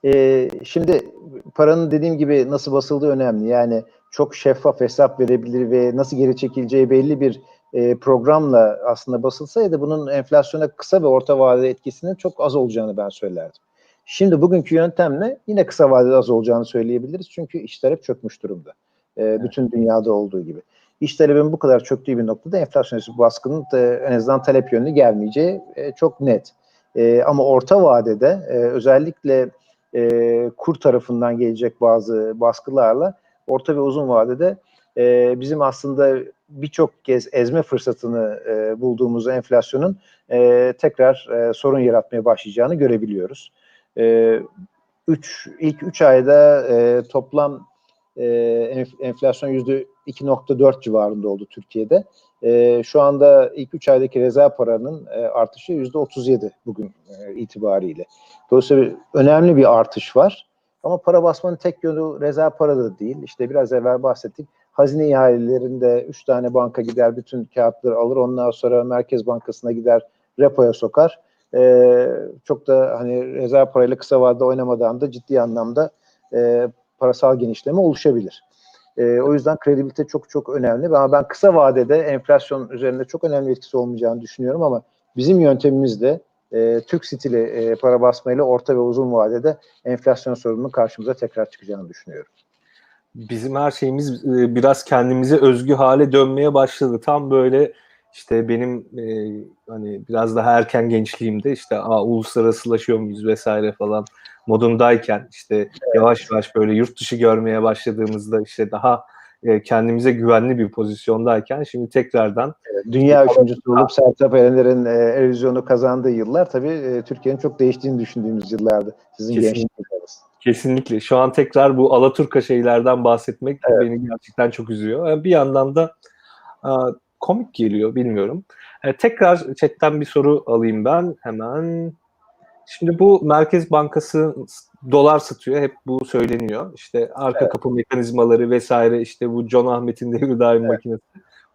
Ee, şimdi paranın dediğim gibi nasıl basıldığı önemli. Yani çok şeffaf hesap verebilir ve nasıl geri çekileceği belli bir e, programla aslında basılsaydı bunun enflasyona kısa ve orta vadeli etkisinin çok az olacağını ben söylerdim. Şimdi bugünkü yöntemle yine kısa vadede az olacağını söyleyebiliriz. Çünkü iş talep çökmüş durumda. E, evet. Bütün dünyada olduğu gibi. İş talebin bu kadar çöktüğü bir noktada enflasyonist baskının da en azından talep yönlü gelmeyeceği e, çok net. E, ama orta vadede e, özellikle e, kur tarafından gelecek bazı baskılarla orta ve uzun vadede e, bizim aslında birçok kez ezme fırsatını e, bulduğumuz enflasyonun e, tekrar e, sorun yaratmaya başlayacağını görebiliyoruz. E, üç, ilk 3 ayda e, toplam e, enflasyon yüzde 2.4 civarında oldu Türkiye'de. E, şu anda ilk 3 aydaki rezerv paranın e, artışı yüzde 37 bugün e, itibariyle. Dolayısıyla önemli bir artış var. Ama para basmanın tek yönü rezerv para da değil. İşte biraz evvel bahsettik. Hazine ihalelerinde 3 tane banka gider bütün kağıtları alır. Ondan sonra Merkez Bankası'na gider repoya sokar. Ee, çok da hani rezerv parayla kısa vadede oynamadan da ciddi anlamda e, parasal genişleme oluşabilir. E, o yüzden kredibilite çok çok önemli. Ama ben kısa vadede enflasyon üzerinde çok önemli etkisi olmayacağını düşünüyorum ama bizim yöntemimizde e, Türk stili e, para basmayla orta ve uzun vadede enflasyon sorununun karşımıza tekrar çıkacağını düşünüyorum. Bizim her şeyimiz e, biraz kendimize özgü hale dönmeye başladı. Tam böyle işte benim e, hani biraz daha erken gençliğimde işte aa, uluslararasılaşıyor muyuz vesaire falan modundayken işte evet. yavaş yavaş böyle yurt dışı görmeye başladığımızda işte daha e, kendimize güvenli bir pozisyondayken şimdi tekrardan evet, dünya üçüncüsü olup Sertab Erener'in e, erozyonu kazandığı yıllar tabii e, Türkiye'nin çok değiştiğini düşündüğümüz yıllardı. Sizin gençliğiniz. Kesinlikle. Şu an tekrar bu Alaturka şeylerden bahsetmek evet. beni gerçekten çok üzüyor. Yani bir yandan da komik geliyor bilmiyorum. E, tekrar chatten bir soru alayım ben hemen. Şimdi bu Merkez Bankası dolar satıyor. Hep bu söyleniyor. İşte arka evet. kapı mekanizmaları vesaire işte bu John Ahmet'in devir daim evet. makinesi.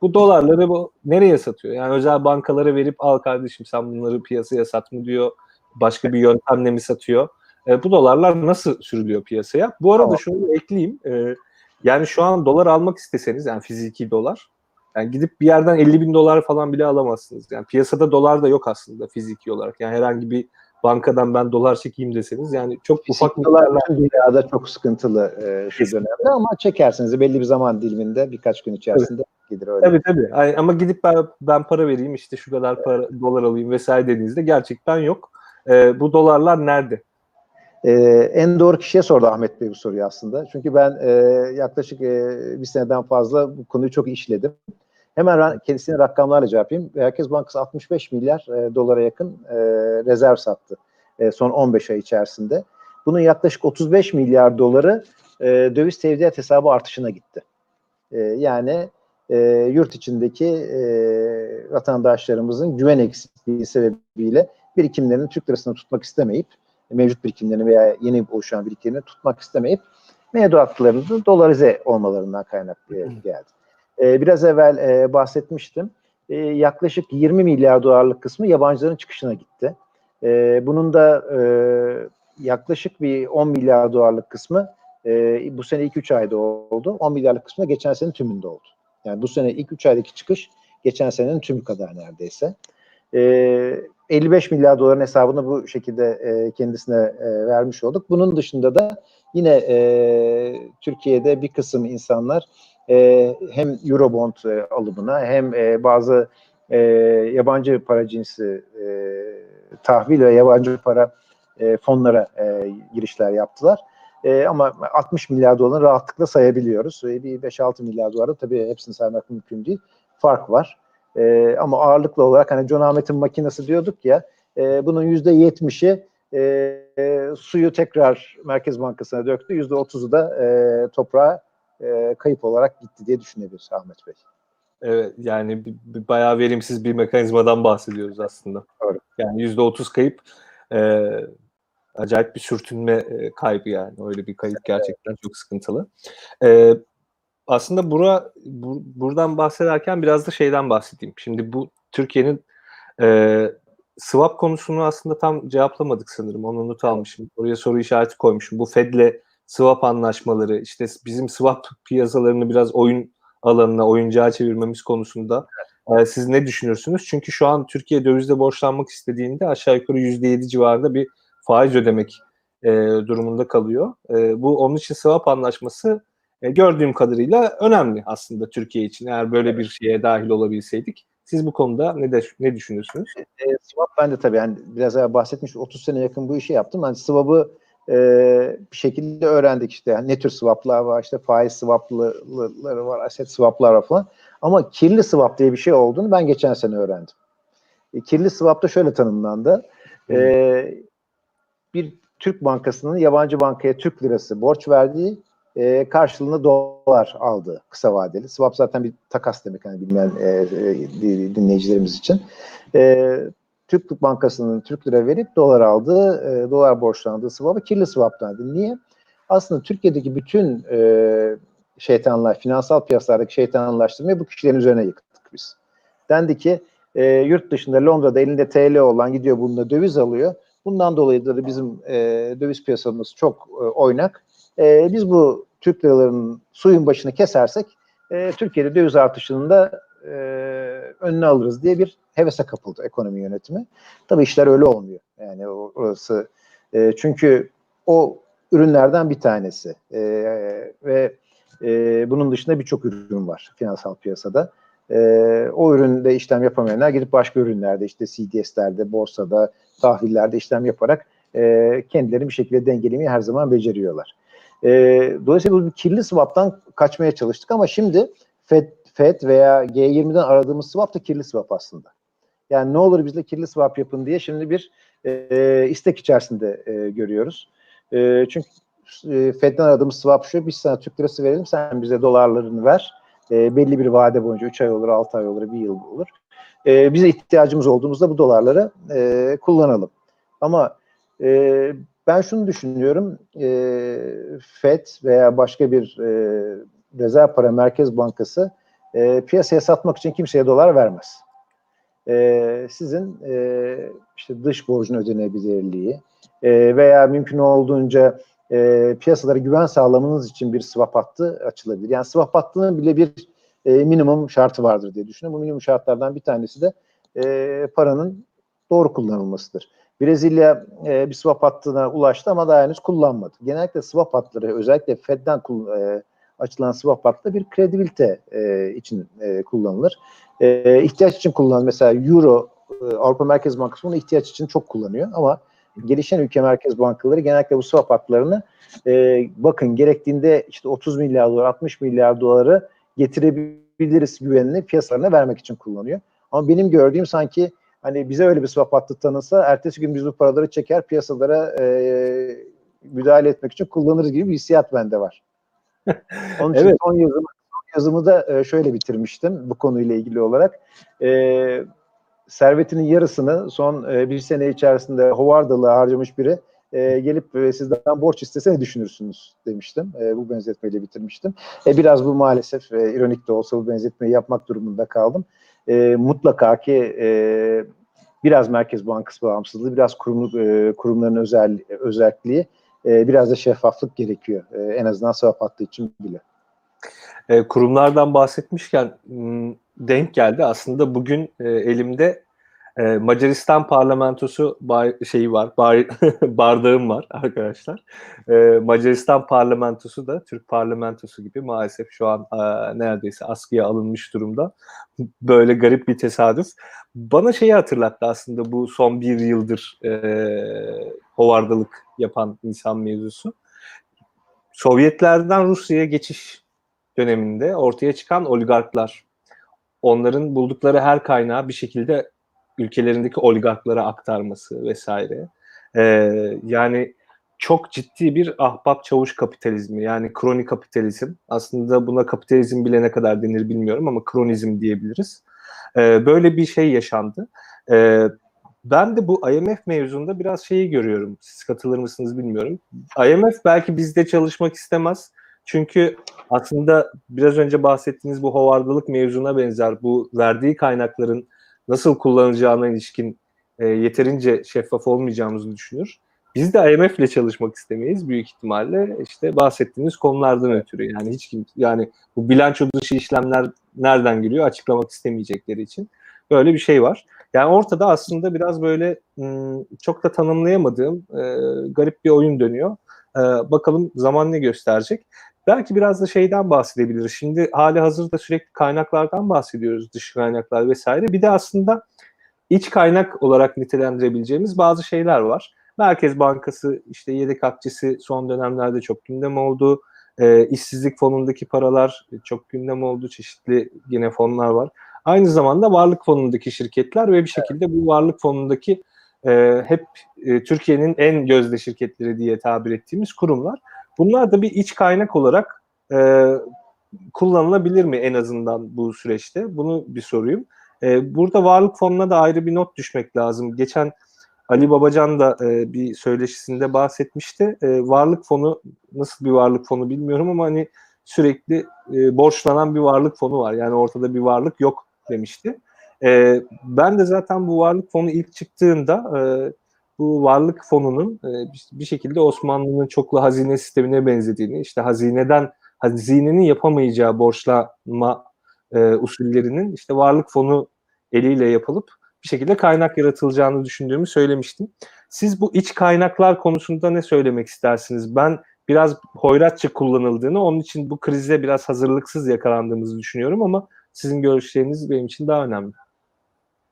Bu dolarları bu nereye satıyor? Yani özel bankalara verip al kardeşim sen bunları piyasaya sat mı diyor. Başka bir yöntemle mi satıyor? E, bu dolarlar nasıl sürülüyor piyasaya? Bu arada tamam. şunu ekleyeyim. E, yani şu an dolar almak isteseniz yani fiziki dolar yani gidip bir yerden 50 bin dolar falan bile alamazsınız. Yani piyasada dolar da yok aslında fiziki olarak. Yani herhangi bir bankadan ben dolar çekeyim deseniz yani çok Fizik ufak dolarlar dünyada çok sıkıntılı e, şu dönemde ama çekersiniz belli bir zaman diliminde birkaç gün içerisinde evet. gelir öyle. Tabii tabii. Yani, ama gidip ben, ben para vereyim işte şu kadar para evet. dolar alayım vesaire dediğinizde gerçekten yok. E, bu dolarlar nerede? Ee, en doğru kişiye sordu Ahmet Bey bu soruyu aslında. Çünkü ben e, yaklaşık e, bir seneden fazla bu konuyu çok işledim. Hemen kendisine rakamlarla cevap yapayım. Merkez Bankası 65 milyar e, dolara yakın e, rezerv sattı e, son 15 ay içerisinde. Bunun yaklaşık 35 milyar doları e, döviz tevdiat hesabı artışına gitti. E, yani e, yurt içindeki e, vatandaşlarımızın güven eksikliği sebebiyle birikimlerini Türk lirasında tutmak istemeyip mevcut birikimlerini veya yeni oluşan birikimlerini tutmak istemeyip mevduatlarının dolarize olmalarından kaynaklı geldi. E, biraz evvel e, bahsetmiştim. E, yaklaşık 20 milyar dolarlık kısmı yabancıların çıkışına gitti. E, bunun da e, yaklaşık bir 10 milyar dolarlık kısmı e, bu sene ilk 3 ayda oldu. 10 milyarlık kısmı da geçen sene tümünde oldu. Yani bu sene ilk 3 aydaki çıkış geçen senenin tümü kadar neredeyse. E, 55 milyar doların hesabını bu şekilde e, kendisine e, vermiş olduk. Bunun dışında da yine e, Türkiye'de bir kısım insanlar e, hem Eurobond e, alımına hem e, bazı e, yabancı para cinsi e, tahvil ve yabancı para e, fonlara e, girişler yaptılar. E, ama 60 milyar doları rahatlıkla sayabiliyoruz. E, bir 5-6 milyar doları tabii hepsini saymak mümkün değil. Fark var. E, ama ağırlıklı olarak hani John Ahmet'in makinesi diyorduk ya e, bunun yüzde yetmişi e, e, suyu tekrar Merkez Bankası'na döktü. Yüzde otuzu da e, toprağa e, kayıp olarak gitti diye düşünebiliriz Ahmet Bey. Evet yani bayağı verimsiz bir mekanizmadan bahsediyoruz aslında. Doğru. Yani yüzde otuz kayıp e, acayip bir sürtünme e, kaybı yani. Öyle bir kayıp gerçekten evet. çok sıkıntılı. E, aslında bura bu, buradan bahsederken biraz da şeyden bahsedeyim. Şimdi bu Türkiye'nin e, swap konusunu aslında tam cevaplamadık sanırım. Onu not almışım. Oraya soru işareti koymuşum. Bu Fed'le swap anlaşmaları, işte bizim swap piyasalarını biraz oyun alanına, oyuncağa çevirmemiz konusunda e, siz ne düşünürsünüz? Çünkü şu an Türkiye dövizde borçlanmak istediğinde aşağı yukarı %7 civarında bir faiz ödemek e, durumunda kalıyor. E, bu onun için swap anlaşması e, gördüğüm kadarıyla önemli aslında Türkiye için. Eğer böyle bir şeye dahil olabilseydik. Siz bu konuda ne de ne düşünüyorsunuz? E, swap ben de tabii yani biraz evvel bahsetmiş 30 sene yakın bu işi yaptım. Yani swap'ı e, bir şekilde öğrendik işte yani ne tür swaplar var işte faiz swapları var aset swaplar var falan ama kirli swap diye bir şey olduğunu ben geçen sene öğrendim. E, kirli swap da şöyle tanımlandı. E, bir Türk bankasının yabancı bankaya Türk lirası borç verdiği e, karşılığında dolar aldı kısa vadeli. Swap zaten bir takas demek hani bilmeyen e, e, dinleyicilerimiz için. E, Türk Bankası'nın Türk lira verip dolar aldığı, e, dolar borçlandığı swap'ı kirli swap'tandı. Niye? Aslında Türkiye'deki bütün e, şeytanlar, finansal piyasalardaki şeytanlaştırmayı bu kişilerin üzerine yıktık biz. Dendi ki e, yurt dışında Londra'da elinde TL olan gidiyor bununla döviz alıyor. Bundan dolayı da bizim e, döviz piyasamız çok e, oynak. E, biz bu Türk liralarının suyun başını kesersek e, Türkiye'de döviz artışının da e, önüne alırız diye bir hevese kapıldı ekonomi yönetimi. Tabii işler öyle olmuyor. Yani orası e, çünkü o ürünlerden bir tanesi e, ve e, bunun dışında birçok ürün var finansal piyasada. E, o üründe işlem yapamayanlar gidip başka ürünlerde işte CDS'lerde, borsada, tahvillerde işlem yaparak e, kendilerini bir şekilde dengelemeyi her zaman beceriyorlar. E, dolayısıyla bu kirli swap'tan kaçmaya çalıştık ama şimdi FED FED veya G20'den aradığımız swap da kirli swap aslında. Yani ne olur bizle kirli swap yapın diye şimdi bir e, istek içerisinde e, görüyoruz. E, çünkü e, Fed'den aradığımız swap şu, biz sana Türk lirası verelim, sen bize dolarlarını ver. e, belli bir vade boyunca 3 ay olur, 6 ay olur, 1 yıl olur. E, bize ihtiyacımız olduğumuzda bu dolarları e, kullanalım. Ama e, ben şunu düşünüyorum, e, FED veya başka bir e, rezerv para merkez bankası e, piyasaya satmak için kimseye dolar vermez. E, sizin e, işte dış borcun ödenebilirliği e, veya mümkün olduğunca e, piyasalara güven sağlamanız için bir swap hattı açılabilir. Yani swap hattının bile bir e, minimum şartı vardır diye düşünüyorum. Bu minimum şartlardan bir tanesi de e, paranın doğru kullanılmasıdır. Brezilya e, bir swap hattına ulaştı ama daha henüz kullanmadı. Genellikle swap hatları özellikle Fed'den e, açılan swap hattı bir kredibilite e, için e, kullanılır. E, ihtiyaç için kullanılır. Mesela Euro e, Avrupa Merkez Bankası bunu ihtiyaç için çok kullanıyor ama gelişen ülke merkez bankaları genellikle bu swap hatlarını e, bakın gerektiğinde işte 30 milyar dolar 60 milyar doları getirebiliriz güvenini piyasalarına vermek için kullanıyor. Ama benim gördüğüm sanki hani bize öyle bir swap hattı tanınsa ertesi gün biz bu paraları çeker piyasalara e, müdahale etmek için kullanırız gibi bir hissiyat bende var. Onun için Evet. son yazımı, son yazımı da e, şöyle bitirmiştim bu konuyla ilgili olarak. E, servetinin yarısını son e, bir sene içerisinde hovardalığa harcamış biri e, gelip e, sizden borç istese ne düşünürsünüz demiştim. E, bu benzetmeyle bitirmiştim. E, biraz bu maalesef e, ironik de olsa bu benzetmeyi yapmak durumunda kaldım. E, mutlaka ki e, biraz Merkez Bankası bağımsızlığı, biraz kurum, e, kurumların özel özelliği, e, biraz da şeffaflık gerekiyor. E, en azından swap hattı için bile. E, kurumlardan bahsetmişken m, denk geldi. Aslında bugün e, elimde e, Macaristan parlamentosu bay, şeyi var, bar, bardağım var arkadaşlar. E, Macaristan parlamentosu da Türk parlamentosu gibi maalesef şu an e, neredeyse askıya alınmış durumda. Böyle garip bir tesadüf. Bana şeyi hatırlattı aslında bu son bir yıldır e, hovardalık yapan insan mevzusu. Sovyetlerden Rusya'ya geçiş döneminde ortaya çıkan oligarklar, onların buldukları her kaynağı bir şekilde ülkelerindeki oligarklara aktarması vesaire. Ee, yani çok ciddi bir ahbap çavuş kapitalizmi yani kroni kapitalizm. Aslında buna kapitalizm bile ne kadar denir bilmiyorum ama kronizm diyebiliriz. Ee, böyle bir şey yaşandı. Ee, ben de bu IMF mevzunda biraz şeyi görüyorum. Siz katılır mısınız bilmiyorum. IMF belki bizde çalışmak istemez. Çünkü aslında biraz önce bahsettiğiniz bu hovardalık mevzuna benzer bu verdiği kaynakların nasıl kullanılacağına ilişkin e, yeterince şeffaf olmayacağımızı düşünür. Biz de IMF ile çalışmak istemeyiz büyük ihtimalle işte bahsettiğiniz konulardan ötürü yani hiç kim yani bu bilanço dışı işlemler nereden giriyor açıklamak istemeyecekleri için böyle bir şey var. Yani ortada aslında biraz böyle çok da tanımlayamadığım garip bir oyun dönüyor. Bakalım zaman ne gösterecek. Belki biraz da şeyden bahsedebiliriz. Şimdi hali hazırda sürekli kaynaklardan bahsediyoruz, dış kaynaklar vesaire. Bir de aslında iç kaynak olarak nitelendirebileceğimiz bazı şeyler var. Merkez Bankası işte yedek akçesi son dönemlerde çok gündem oldu. E, işsizlik fonundaki paralar çok gündem oldu. Çeşitli yine fonlar var. Aynı zamanda varlık fonundaki şirketler ve bir şekilde bu varlık fonundaki e, hep e, Türkiye'nin en gözde şirketleri diye tabir ettiğimiz kurumlar. Bunlar da bir iç kaynak olarak e, kullanılabilir mi en azından bu süreçte? Bunu bir sorayım. E, burada varlık fonuna da ayrı bir not düşmek lazım. Geçen Ali Babacan da e, bir söyleşisinde bahsetmişti. E, varlık fonu nasıl bir varlık fonu bilmiyorum ama hani sürekli e, borçlanan bir varlık fonu var. Yani ortada bir varlık yok demişti. E, ben de zaten bu varlık fonu ilk çıktığında e, bu varlık fonunun e, bir şekilde Osmanlı'nın çoklu hazine sistemine benzediğini, işte hazineden hazinenin yapamayacağı borçlanma e, usullerinin işte varlık fonu eliyle yapılıp bir şekilde kaynak yaratılacağını düşündüğümü söylemiştim. Siz bu iç kaynaklar konusunda ne söylemek istersiniz? Ben biraz hoyratça kullanıldığını, onun için bu krize biraz hazırlıksız yakalandığımızı düşünüyorum ama sizin görüşleriniz benim için daha önemli.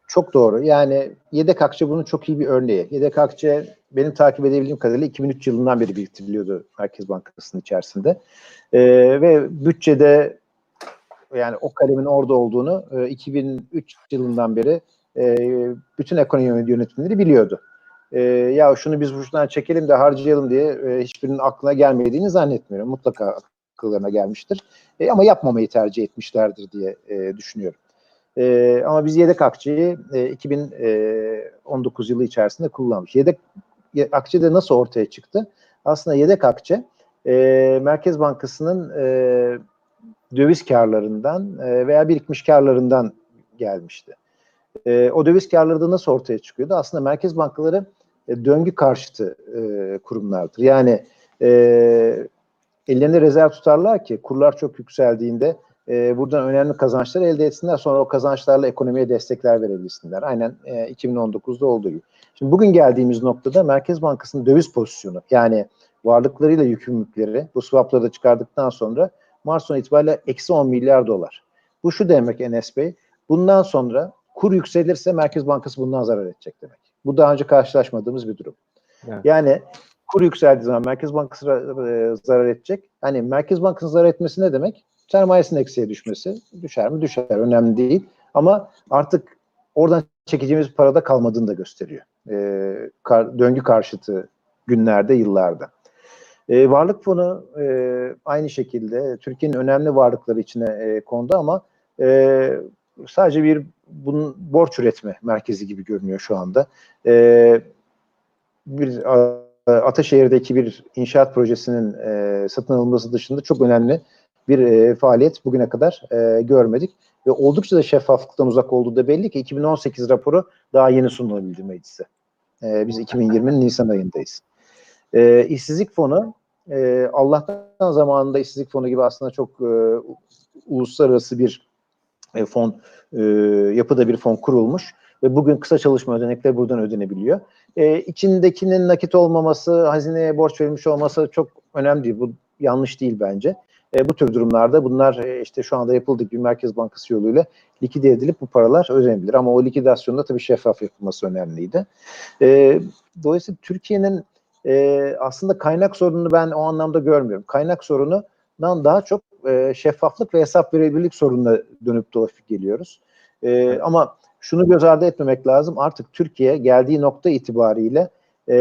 Çok doğru. Yani yedek akçe bunun çok iyi bir örneği. Yedek akçe benim takip edebildiğim kadarıyla 2003 yılından beri biriktiriliyordu Merkez Bankası'nın içerisinde. Ee, ve bütçede yani o kalemin orada olduğunu e, 2003 yılından beri e, bütün ekonomi yönetimleri biliyordu. E, ya şunu biz buradan çekelim de harcayalım diye e, hiçbirinin aklına gelmediğini zannetmiyorum. Mutlaka akıllarına gelmiştir. E, ama yapmamayı tercih etmişlerdir diye e, düşünüyorum. E, ama biz yedek akçeyi e, 2019 yılı içerisinde kullanmış. Yedek akçe de nasıl ortaya çıktı? Aslında yedek akçe e, Merkez Bankası'nın e, döviz karlarından e, veya birikmiş karlarından gelmişti. E, o döviz karları da nasıl ortaya çıkıyordu? Aslında merkez bankaları e, döngü karşıtı e, kurumlardır. Yani e, ellerinde rezerv tutarlar ki kurlar çok yükseldiğinde e, buradan önemli kazançlar elde etsinler. Sonra o kazançlarla ekonomiye destekler verebilsinler. Aynen e, 2019'da olduğu gibi. Şimdi bugün geldiğimiz noktada Merkez Bankası'nın döviz pozisyonu yani varlıklarıyla yükümlülükleri bu swapları da çıkardıktan sonra Mart sonu itibariyle eksi 10 milyar dolar. Bu şu demek Enes Bey. Bundan sonra kur yükselirse Merkez Bankası bundan zarar edecek demek. Bu daha önce karşılaşmadığımız bir durum. Evet. Yani kur yükseldiği zaman Merkez Bankası e, zarar edecek. Hani Merkez Bankası'nın zarar etmesi ne demek? Sermayesinin eksiye düşmesi. Düşer mi? Düşer. Önemli değil. Ama artık oradan çekeceğimiz parada kalmadığını da gösteriyor. E, kar, döngü karşıtı günlerde, yıllarda. E, varlık fonu e, aynı şekilde Türkiye'nin önemli varlıkları içine e, kondu ama e, sadece bir bunun borç üretme merkezi gibi görünüyor şu anda. E, bir Ataşehir'deki bir inşaat projesinin e, satın alınması dışında çok önemli bir e, faaliyet bugüne kadar e, görmedik. Ve oldukça da şeffaflıktan uzak olduğu da belli ki 2018 raporu daha yeni sunulabildi meclise. E, biz 2020'nin Nisan ayındayız. E, işsizlik fonu e, Allah'tan zamanında işsizlik fonu gibi aslında çok e, uluslararası bir e, fon e, yapıda bir fon kurulmuş ve bugün kısa çalışma ödenekleri buradan ödenebiliyor. E, içindekinin nakit olmaması, hazineye borç verilmiş olması çok önemli. Bu yanlış değil bence. E, bu tür durumlarda bunlar e, işte şu anda yapıldığı gibi Merkez Bankası yoluyla likide edilip bu paralar ödenebilir. Ama o likidasyonda tabii şeffaf yapılması önemliydi. E, dolayısıyla Türkiye'nin e, aslında kaynak sorununu ben o anlamda görmüyorum. Kaynak sorunundan daha çok e, şeffaflık ve hesap verebilirlik sorununa dönüp dolaşıp geliyoruz. E, ama şunu göz ardı etmemek lazım. Artık Türkiye geldiği nokta itibariyle e,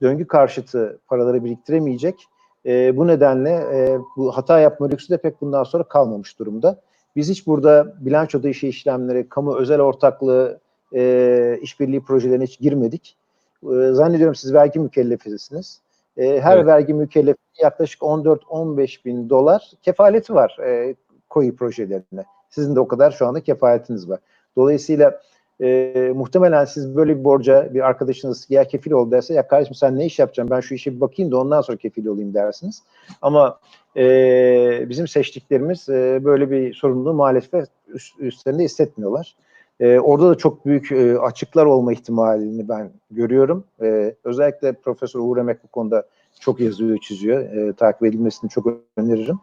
döngü karşıtı paraları biriktiremeyecek. E, bu nedenle e, bu hata yapma lüksü de pek bundan sonra kalmamış durumda. Biz hiç burada bilanço dışı işlemleri, kamu özel ortaklığı, e, işbirliği projelerine hiç girmedik. E, zannediyorum siz vergi mükellefisiniz. E, her Evet. vergi mükellefi yaklaşık 14-15 bin dolar kefaleti var e, koyu projelerine. Sizin de o kadar şu anda kefaletiniz var. Dolayısıyla e, muhtemelen siz böyle bir borca bir arkadaşınız ya kefil ol derse ya kardeşim sen ne iş yapacaksın ben şu işe bir bakayım da ondan sonra kefil olayım dersiniz. Ama e, bizim seçtiklerimiz e, böyle bir sorumluluğu maalesef üst, üstlerinde hissetmiyorlar. E, orada da çok büyük e, açıklar olma ihtimalini ben görüyorum. E, özellikle Profesör Uğur Emek bu konuda çok yazıyor, çiziyor. E, takip edilmesini çok öneririm.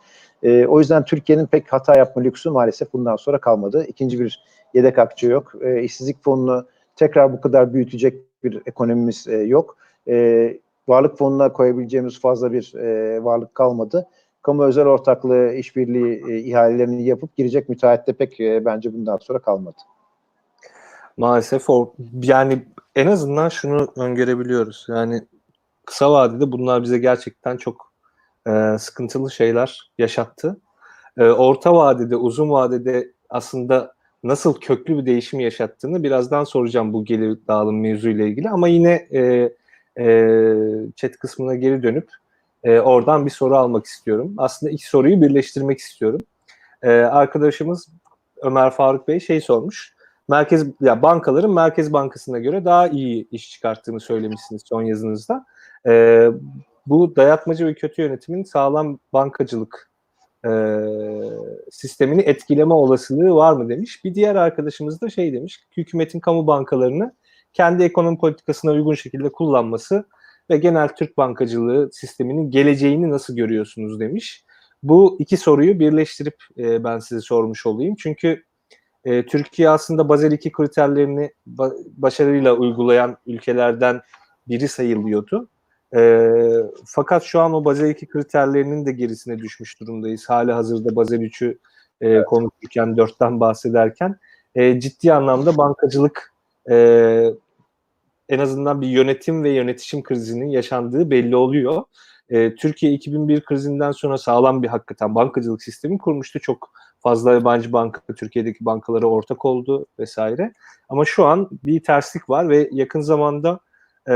E, o yüzden Türkiye'nin pek hata yapma lüksü maalesef bundan sonra kalmadı. İkinci bir yedek akçe yok. E, işsizlik fonunu tekrar bu kadar büyütecek bir ekonomimiz e, yok. E, varlık fonuna koyabileceğimiz fazla bir e, varlık kalmadı. Kamu özel ortaklığı işbirliği e, ihalelerini yapıp girecek müteahhit de pek e, bence bundan sonra kalmadı. Maalesef o yani en azından şunu öngörebiliyoruz. Yani kısa vadede bunlar bize gerçekten çok e, sıkıntılı şeyler yaşattı. E, orta vadede, uzun vadede aslında nasıl köklü bir değişim yaşattığını birazdan soracağım bu gelir dağılım mevzuyla ilgili. Ama yine e, e, chat kısmına geri dönüp e, oradan bir soru almak istiyorum. Aslında iki soruyu birleştirmek istiyorum. E, arkadaşımız Ömer Faruk Bey şey sormuş. Merkez ya bankaların Merkez Bankası'na göre daha iyi iş çıkarttığını söylemişsiniz son yazınızda. E, bu dayatmacı ve kötü yönetimin sağlam bankacılık e, sistemini etkileme olasılığı var mı demiş. Bir diğer arkadaşımız da şey demiş. Hükümetin kamu bankalarını kendi ekonomi politikasına uygun şekilde kullanması ve genel Türk bankacılığı sisteminin geleceğini nasıl görüyorsunuz demiş. Bu iki soruyu birleştirip e, ben size sormuş olayım. Çünkü e, Türkiye aslında Basel 2 kriterlerini ba- başarıyla uygulayan ülkelerden biri sayılıyordu. E, fakat şu an o Basel 2 kriterlerinin de gerisine düşmüş durumdayız. Hali hazırda Basel 3'ü e, konuşurken, 4'ten bahsederken e, ciddi anlamda bankacılık e, en azından bir yönetim ve yönetişim krizinin yaşandığı belli oluyor. e, Türkiye 2001 krizinden sonra sağlam bir hakikaten bankacılık sistemi kurmuştu. Çok fazla yabancı banka Türkiye'deki bankalara ortak oldu vesaire. Ama şu an bir terslik var ve yakın zamanda e,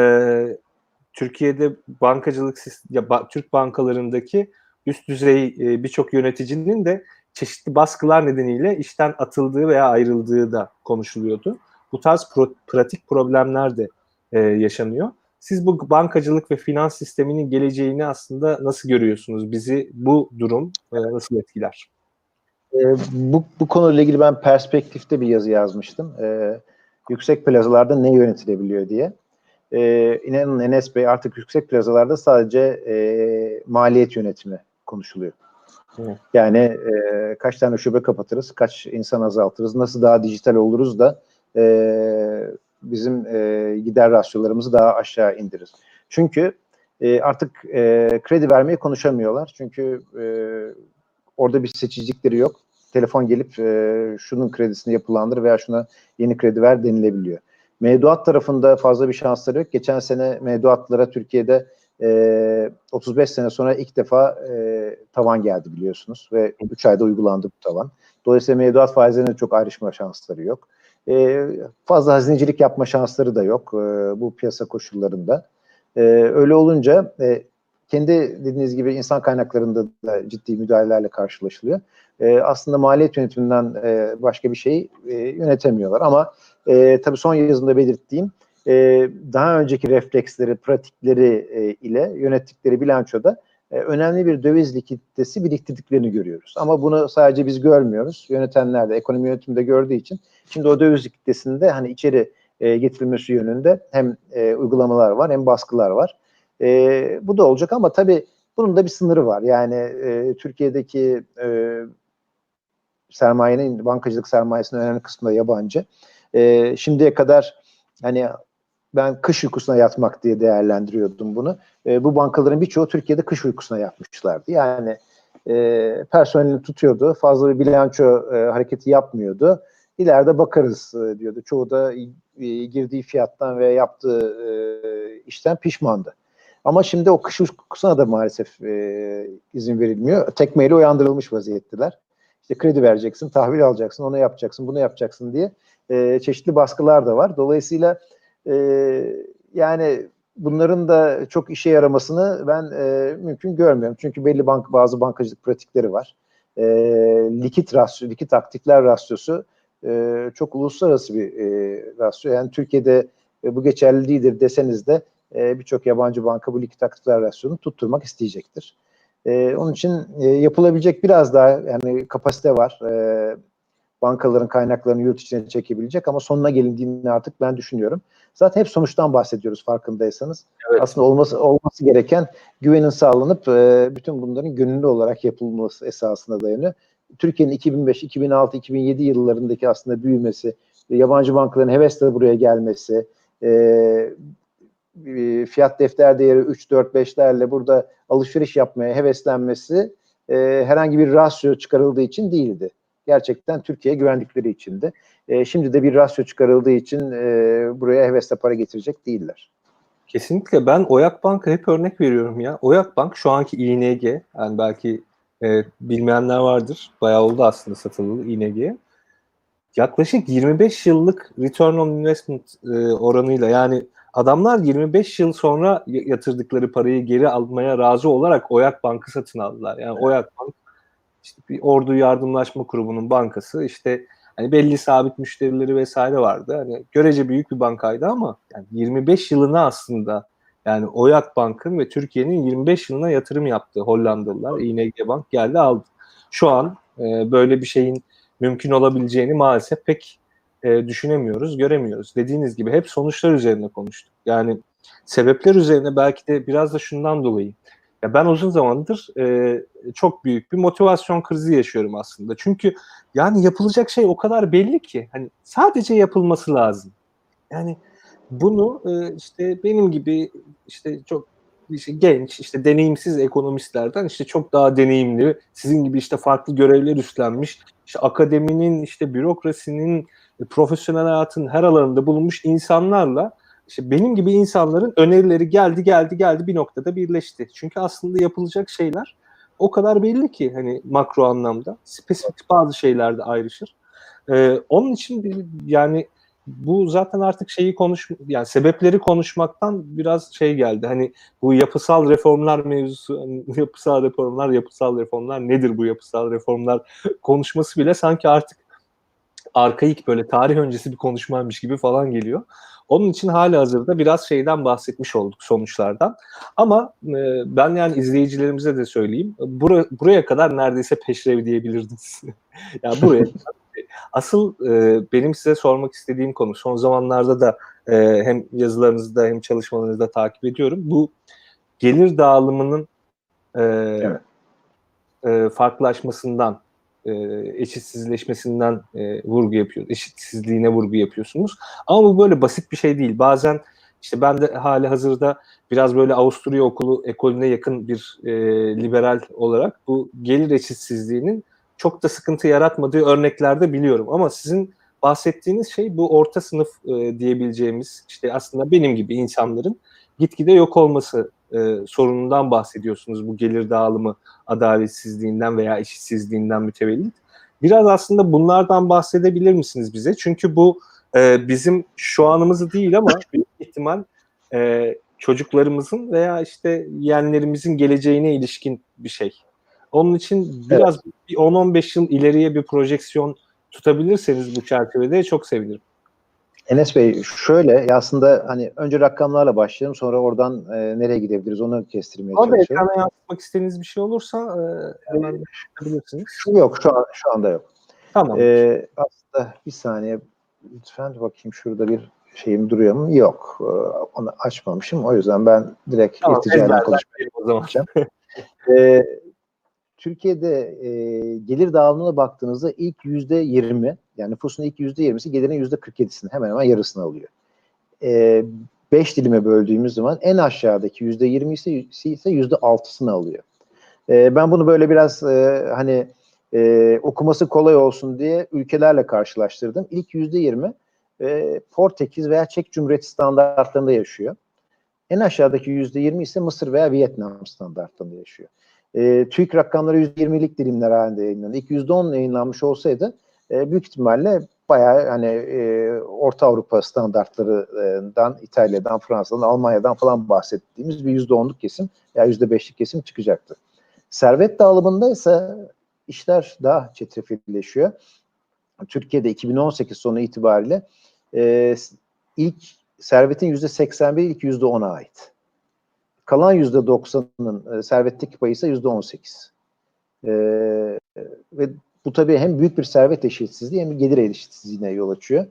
Türkiye'de bankacılık ya, Türk bankalarındaki üst düzey e, birçok yöneticinin de çeşitli baskılar nedeniyle işten atıldığı veya ayrıldığı da konuşuluyordu. Bu tarz pro, pratik problemler de e, yaşanıyor. Siz bu bankacılık ve finans sisteminin geleceğini aslında nasıl görüyorsunuz? Bizi bu durum e, nasıl etkiler? E, bu, bu konuyla ilgili ben perspektifte bir yazı yazmıştım. E, yüksek plazalarda ne yönetilebiliyor diye. E, inanın Enes Bey artık yüksek plazalarda sadece e, maliyet yönetimi konuşuluyor. Evet. Yani e, kaç tane şube kapatırız, kaç insan azaltırız, nasıl daha dijital oluruz da e, bizim e, gider rasyolarımızı daha aşağı indiririz. Çünkü e, artık e, kredi vermeyi konuşamıyorlar. Çünkü e, orada bir seçicilikleri yok. Telefon gelip e, şunun kredisini yapılandır veya şuna yeni kredi ver denilebiliyor. Mevduat tarafında fazla bir şansları yok. Geçen sene mevduatlara Türkiye'de e, 35 sene sonra ilk defa e, tavan geldi biliyorsunuz ve 3 ayda uygulandı bu tavan. Dolayısıyla mevduat faizlerine çok ayrışma şansları yok. E, fazla hazinecilik yapma şansları da yok e, bu piyasa koşullarında. E, öyle olunca e, kendi dediğiniz gibi insan kaynaklarında da ciddi müdahalelerle karşılaşılıyor. E, aslında maliyet yönetiminden e, başka bir şey e, yönetemiyorlar ama e, tabii son yazımda belirttiğim e, daha önceki refleksleri, pratikleri e, ile yönettikleri bilançoda e, önemli bir döviz likiditesi biriktirdiklerini görüyoruz. Ama bunu sadece biz görmüyoruz. Yönetenler de ekonomi yönetiminde gördüğü için şimdi o döviz likiditesinde hani içeri e, getirilmesi yönünde hem e, uygulamalar var hem baskılar var. E, bu da olacak ama tabii bunun da bir sınırı var. Yani e, Türkiye'deki e, sermayenin, bankacılık sermayesinin önemli kısmı da yabancı. E, şimdiye kadar hani ben kış uykusuna yatmak diye değerlendiriyordum bunu. E, bu bankaların birçoğu Türkiye'de kış uykusuna yatmışlardı. Yani e, personelini tutuyordu, fazla bir bilanço e, hareketi yapmıyordu. İleride bakarız e, diyordu. Çoğu da e, girdiği fiyattan ve yaptığı e, işten pişmandı. Ama şimdi o kış uykusuna da maalesef e, izin verilmiyor. Tekmeyle uyandırılmış vaziyettiler. İşte kredi vereceksin, tahvil alacaksın, onu yapacaksın, bunu yapacaksın diye e, çeşitli baskılar da var. Dolayısıyla e, yani bunların da çok işe yaramasını ben e, mümkün görmüyorum. Çünkü belli bank bazı bankacılık pratikleri var. E, likit rasyo, likit aktifler rasyosu e, çok uluslararası bir e, rasyo. Yani Türkiye'de e, bu geçerli değildir deseniz de e, birçok yabancı banka bu likit aktifler rasyonunu tutturmak isteyecektir. E, onun için e, yapılabilecek biraz daha yani kapasite var. E, bankaların kaynaklarını yurt içine çekebilecek ama sonuna gelindiğini artık ben düşünüyorum. Zaten hep sonuçtan bahsediyoruz farkındaysanız. Evet. Aslında olması olması gereken güvenin sağlanıp e, bütün bunların gönüllü olarak yapılması esasına dayanıyor. Türkiye'nin 2005, 2006, 2007 yıllarındaki aslında büyümesi, yabancı bankaların hevesle buraya gelmesi, e, fiyat defter değeri 3, 4, 5'lerle burada alışveriş yapmaya heveslenmesi e, herhangi bir rasyo çıkarıldığı için değildi gerçekten Türkiye'ye güvendikleri içindi. E, şimdi de bir rasyo çıkarıldığı için e, buraya hevesle para getirecek değiller. Kesinlikle ben Oyak Bank'a hep örnek veriyorum ya. Oyak Bank şu anki ING yani belki e, bilmeyenler vardır. Bayağı oldu aslında satılı ING'ye. Yaklaşık 25 yıllık return on investment e, oranıyla yani adamlar 25 yıl sonra yatırdıkları parayı geri almaya razı olarak Oyak Bank'ı satın aldılar. Yani Oyak Bank işte bir ordu yardımlaşma grubunun bankası işte hani belli sabit müşterileri vesaire vardı. Hani görece büyük bir bankaydı ama yani 25 yılına aslında yani Oyak Bank'ın ve Türkiye'nin 25 yılına yatırım yaptığı Hollandalılar ING Bank geldi aldı. Şu an e, böyle bir şeyin mümkün olabileceğini maalesef pek e, düşünemiyoruz, göremiyoruz. Dediğiniz gibi hep sonuçlar üzerine konuştuk. Yani sebepler üzerine belki de biraz da şundan dolayı ya ben uzun zamandır e, çok büyük bir motivasyon krizi yaşıyorum aslında. Çünkü yani yapılacak şey o kadar belli ki hani sadece yapılması lazım. Yani bunu e, işte benim gibi işte çok işte genç, işte deneyimsiz ekonomistlerden işte çok daha deneyimli, sizin gibi işte farklı görevler üstlenmiş, işte akademinin, işte bürokrasinin, profesyonel hayatın her alanında bulunmuş insanlarla işte benim gibi insanların önerileri geldi geldi geldi bir noktada birleşti. Çünkü aslında yapılacak şeyler o kadar belli ki hani makro anlamda spesifik bazı şeylerde ayrışır. Ee, onun için bir, yani bu zaten artık şeyi konuş yani sebepleri konuşmaktan biraz şey geldi. Hani bu yapısal reformlar mevzusu, hani yapısal reformlar, yapısal reformlar nedir bu yapısal reformlar konuşması bile sanki artık arkaik böyle tarih öncesi bir konuşmaymış gibi falan geliyor. Onun için hali hazırda biraz şeyden bahsetmiş olduk sonuçlardan. Ama e, ben yani izleyicilerimize de söyleyeyim. Bura, buraya kadar neredeyse peşrev diyebilirdiniz. yani buraya Asıl e, benim size sormak istediğim konu son zamanlarda da e, hem yazılarınızda hem çalışmalarınızda takip ediyorum. Bu gelir dağılımının e, evet. e, farklılaşmasından, e, eşitsizleşmesinden e, vurgu yapıyor, eşitsizliğine vurgu yapıyorsunuz. Ama bu böyle basit bir şey değil. Bazen işte ben de hali hazırda biraz böyle Avusturya okulu ekolüne yakın bir e, liberal olarak bu gelir eşitsizliğinin çok da sıkıntı yaratmadığı örneklerde biliyorum. Ama sizin bahsettiğiniz şey bu orta sınıf e, diyebileceğimiz işte aslında benim gibi insanların gitgide yok olması e, sorunundan bahsediyorsunuz. Bu gelir dağılımı adaletsizliğinden veya eşitsizliğinden mütevellit. Biraz aslında bunlardan bahsedebilir misiniz bize? Çünkü bu e, bizim şu anımızı değil ama büyük ihtimal e, çocuklarımızın veya işte yeğenlerimizin geleceğine ilişkin bir şey. Onun için biraz evet. bir 10-15 yıl ileriye bir projeksiyon tutabilirseniz bu çerçevede çok sevinirim. Enes Bey şöyle aslında hani önce rakamlarla başlayalım sonra oradan e, nereye gidebiliriz onu kestirmeye Ama çalışıyorum. Ama ekrana yansıtmak istediğiniz bir şey olursa e, hemen yapabilirsiniz. Şu yok şu, an, şu anda yok. Tamam. E, aslında bir saniye lütfen bakayım şurada bir şeyim duruyor mu? Yok. E, onu açmamışım. O yüzden ben direkt tamam, irticayla konuşmayı o zaman. e, Türkiye'de e, gelir dağılımına baktığınızda ilk yüzde yirmi yani nüfusun ilk yüzde yirmisi gelirin yüzde kırk yedisini hemen hemen yarısını alıyor. E, beş dilime böldüğümüz zaman en aşağıdaki yüzde yirmisi ise yüzde altısını alıyor. E, ben bunu böyle biraz e, hani e, okuması kolay olsun diye ülkelerle karşılaştırdım. İlk yüzde yirmi e, Portekiz veya Çek Cumhuriyeti standartlarında yaşıyor. En aşağıdaki yüzde yirmi ise Mısır veya Vietnam standartlarında yaşıyor. E, TÜİK rakamları %20'lik dilimler halinde yayınlandı. İlk %10 yayınlanmış olsaydı e, büyük ihtimalle bayağı hani e, Orta Avrupa standartlarından, İtalya'dan, Fransa'dan, Almanya'dan falan bahsettiğimiz bir %10'luk kesim veya %5'lik kesim çıkacaktı. Servet dağılımında ise işler daha çetrefilleşiyor. Türkiye'de 2018 sonu itibariyle e, ilk servetin %81 ilk %10'a ait. Kalan yüzde doksanının e, servetteki payı ise yüzde on sekiz. E, ve bu tabii hem büyük bir servet eşitsizliği hem bir gelir eşitsizliğine yol açıyor.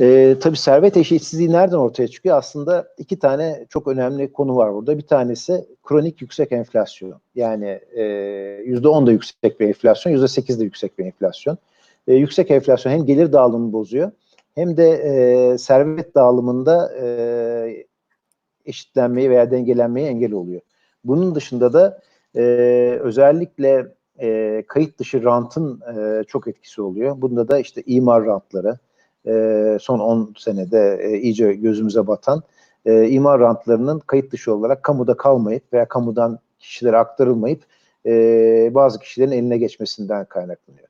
E, tabii servet eşitsizliği nereden ortaya çıkıyor? Aslında iki tane çok önemli konu var burada. Bir tanesi kronik yüksek enflasyon. Yani e, yüzde on da yüksek bir enflasyon, yüzde sekiz de yüksek bir enflasyon. E, yüksek enflasyon hem gelir dağılımını bozuyor hem de e, servet dağılımında e, eşitlenmeyi veya dengelenmeyi engel oluyor. Bunun dışında da e, özellikle e, kayıt dışı rantın e, çok etkisi oluyor. Bunda da işte imar rantları e, son 10 senede e, iyice gözümüze batan e, imar rantlarının kayıt dışı olarak kamuda kalmayıp veya kamudan kişilere aktarılmayıp e, bazı kişilerin eline geçmesinden kaynaklanıyor.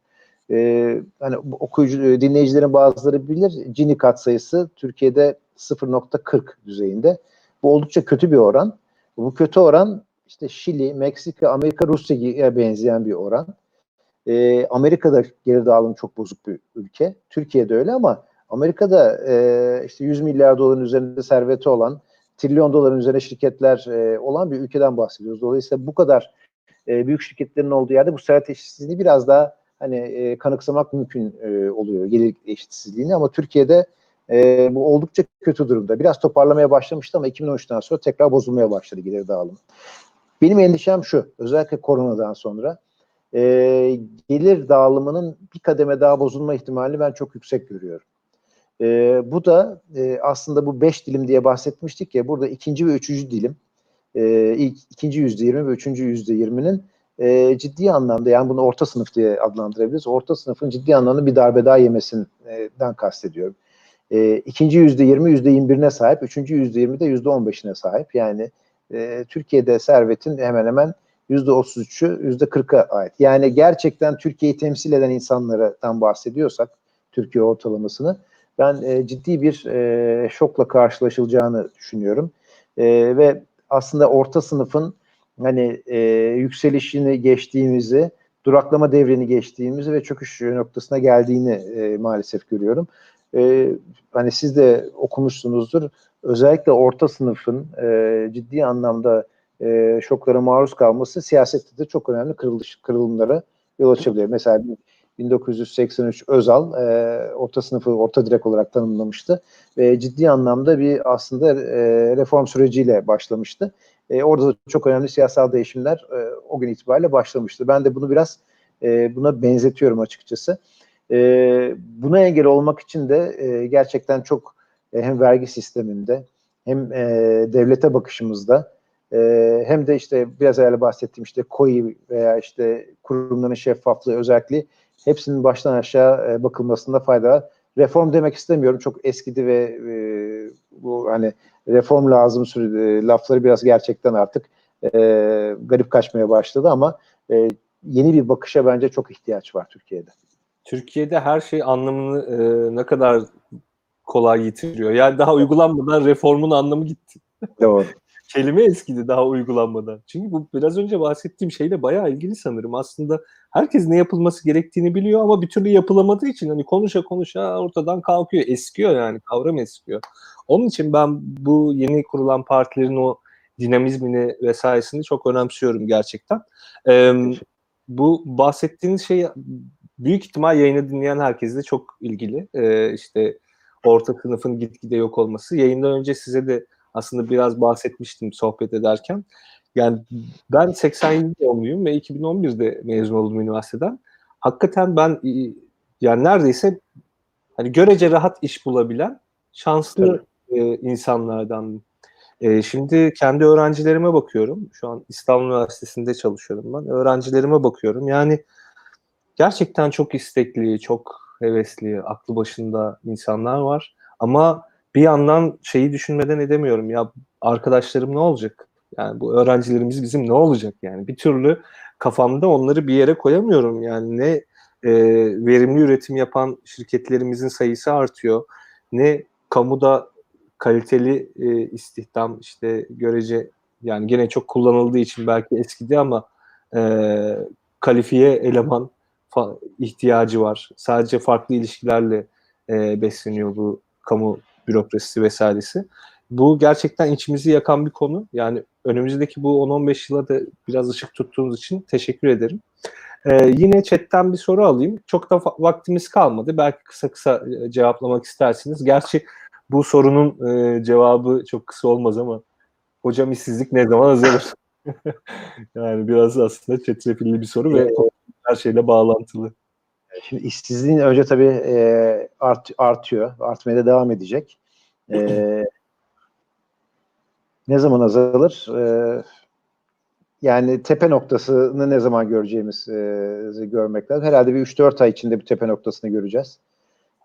E, hani okuyucu dinleyicilerin bazıları bilir Gini katsayısı Türkiye'de 0.40 düzeyinde. Bu oldukça kötü bir oran. Bu kötü oran işte Şili, Meksika, Amerika, Rusya'ya benzeyen bir oran. Ee, Amerika'da geri dağılım çok bozuk bir ülke. Türkiye'de öyle ama Amerika'da e, işte 100 milyar doların üzerinde serveti olan, trilyon doların üzerine şirketler e, olan bir ülkeden bahsediyoruz. Dolayısıyla bu kadar e, büyük şirketlerin olduğu yerde bu servet eşitsizliğini biraz daha hani e, kanıksamak mümkün e, oluyor gelir eşitsizliğini ama Türkiye'de e, bu oldukça kötü durumda. Biraz toparlamaya başlamıştı ama 2013'ten sonra tekrar bozulmaya başladı gelir dağılımı. Benim endişem şu, özellikle koronadan sonra e, gelir dağılımının bir kademe daha bozulma ihtimalini ben çok yüksek görüyorum. E, bu da e, aslında bu beş dilim diye bahsetmiştik ya, burada ikinci ve üçüncü dilim, e, ilk, ikinci yüzde yirmi ve üçüncü yüzde yirminin e, ciddi anlamda yani bunu orta sınıf diye adlandırabiliriz. Orta sınıfın ciddi anlamda bir darbe daha yemesinden kastediyorum. E, ikinci yüzde yirmi, yüzde yirmi birine sahip. Üçüncü yüzde yirmi de yüzde on beşine sahip. Yani e, Türkiye'de servetin hemen hemen yüzde otuz üçü, yüzde kırka ait. Yani gerçekten Türkiye'yi temsil eden insanlardan bahsediyorsak, Türkiye ortalamasını, ben e, ciddi bir e, şokla karşılaşılacağını düşünüyorum. E, ve aslında orta sınıfın hani e, yükselişini geçtiğimizi, duraklama devrini geçtiğimizi ve çöküş noktasına geldiğini e, maalesef görüyorum. E, hani siz de okumuşsunuzdur. Özellikle orta sınıfın e, ciddi anlamda e, şoklara maruz kalması siyasette de çok önemli kırılış, kırılımlara yol açabiliyor. Mesela 1983 Özal e, orta sınıfı orta direk olarak tanımlamıştı ve ciddi anlamda bir aslında e, reform süreciyle başlamıştı. E, orada da çok önemli siyasal değişimler e, o gün itibariyle başlamıştı. Ben de bunu biraz e, buna benzetiyorum açıkçası. E, buna engel olmak için de e, gerçekten çok e, hem vergi sisteminde hem e, devlete bakışımızda e, hem de işte biraz evvel bahsettiğim işte koyu veya işte kurumların şeffaflığı özellikle hepsinin baştan aşağı e, bakılmasında fayda var. Reform demek istemiyorum. Çok eskidi ve e, bu hani reform lazım sürü, e, lafları biraz gerçekten artık e, garip kaçmaya başladı ama e, yeni bir bakışa bence çok ihtiyaç var Türkiye'de. Türkiye'de her şey anlamını e, ne kadar kolay yitiriyor. Yani daha uygulanmadan reformun anlamı gitti. Doğru. Kelime eskidi daha uygulanmadan. Çünkü bu biraz önce bahsettiğim şeyle bayağı ilgili sanırım. Aslında herkes ne yapılması gerektiğini biliyor ama bir türlü yapılamadığı için hani konuşa konuşa ortadan kalkıyor. Eskiyor yani kavram eskiyor. Onun için ben bu yeni kurulan partilerin o dinamizmini vesairesini çok önemsiyorum gerçekten. Ee, bu bahsettiğiniz şey büyük ihtimal yayını dinleyen herkesle çok ilgili. Ee, işte orta sınıfın gitgide yok olması. Yayından önce size de aslında biraz bahsetmiştim sohbet ederken. Yani ben 87 doğumluyum ve 2011'de mezun oldum üniversiteden. Hakikaten ben yani neredeyse hani görece rahat iş bulabilen şanslı e, insanlardan. E, şimdi kendi öğrencilerime bakıyorum. Şu an İstanbul Üniversitesi'nde çalışıyorum ben. Öğrencilerime bakıyorum. Yani gerçekten çok istekli, çok hevesli, aklı başında insanlar var. Ama bir yandan şeyi düşünmeden edemiyorum. Ya arkadaşlarım ne olacak? Yani bu öğrencilerimiz bizim ne olacak yani? Bir türlü kafamda onları bir yere koyamıyorum. Yani ne e, verimli üretim yapan şirketlerimizin sayısı artıyor. Ne kamuda kaliteli e, istihdam işte görece yani gene çok kullanıldığı için belki eskidi ama e, kalifiye eleman ihtiyacı var. Sadece farklı ilişkilerle e, besleniyor bu kamu bürokrasisi vesairesi. Bu gerçekten içimizi yakan bir konu. Yani önümüzdeki bu 10-15 yıla da biraz ışık tuttuğunuz için teşekkür ederim. Ee, yine chatten bir soru alayım. Çok da vaktimiz kalmadı. Belki kısa kısa cevaplamak istersiniz. Gerçi bu sorunun e, cevabı çok kısa olmaz ama hocam işsizlik ne zaman azalır? yani biraz aslında çetrefilli bir soru ve her şeyle bağlantılı. Şimdi işsizliğin önce tabii e, art, artıyor. Artmaya da devam edecek. E, ne zaman azalır? E, yani tepe noktasını ne zaman göreceğimiz e, görmek lazım. Herhalde bir 3-4 ay içinde bir tepe noktasını göreceğiz.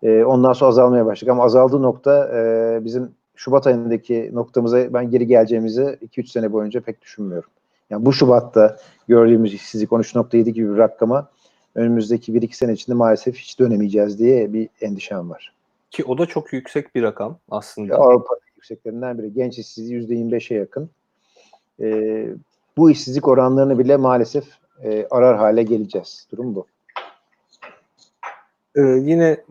E, ondan sonra azalmaya başlayacak. Ama azaldığı nokta e, bizim Şubat ayındaki noktamıza ben geri geleceğimizi 2-3 sene boyunca pek düşünmüyorum. Yani bu Şubat'ta gördüğümüz işsizlik 13.7 gibi bir rakama önümüzdeki 1-2 sene içinde maalesef hiç dönemeyeceğiz diye bir endişem var. Ki o da çok yüksek bir rakam aslında. Avrupa yükseklerinden biri. Genç işsizliği %25'e yakın. Ee, bu işsizlik oranlarını bile maalesef e, arar hale geleceğiz. Durum bu. Ee, yine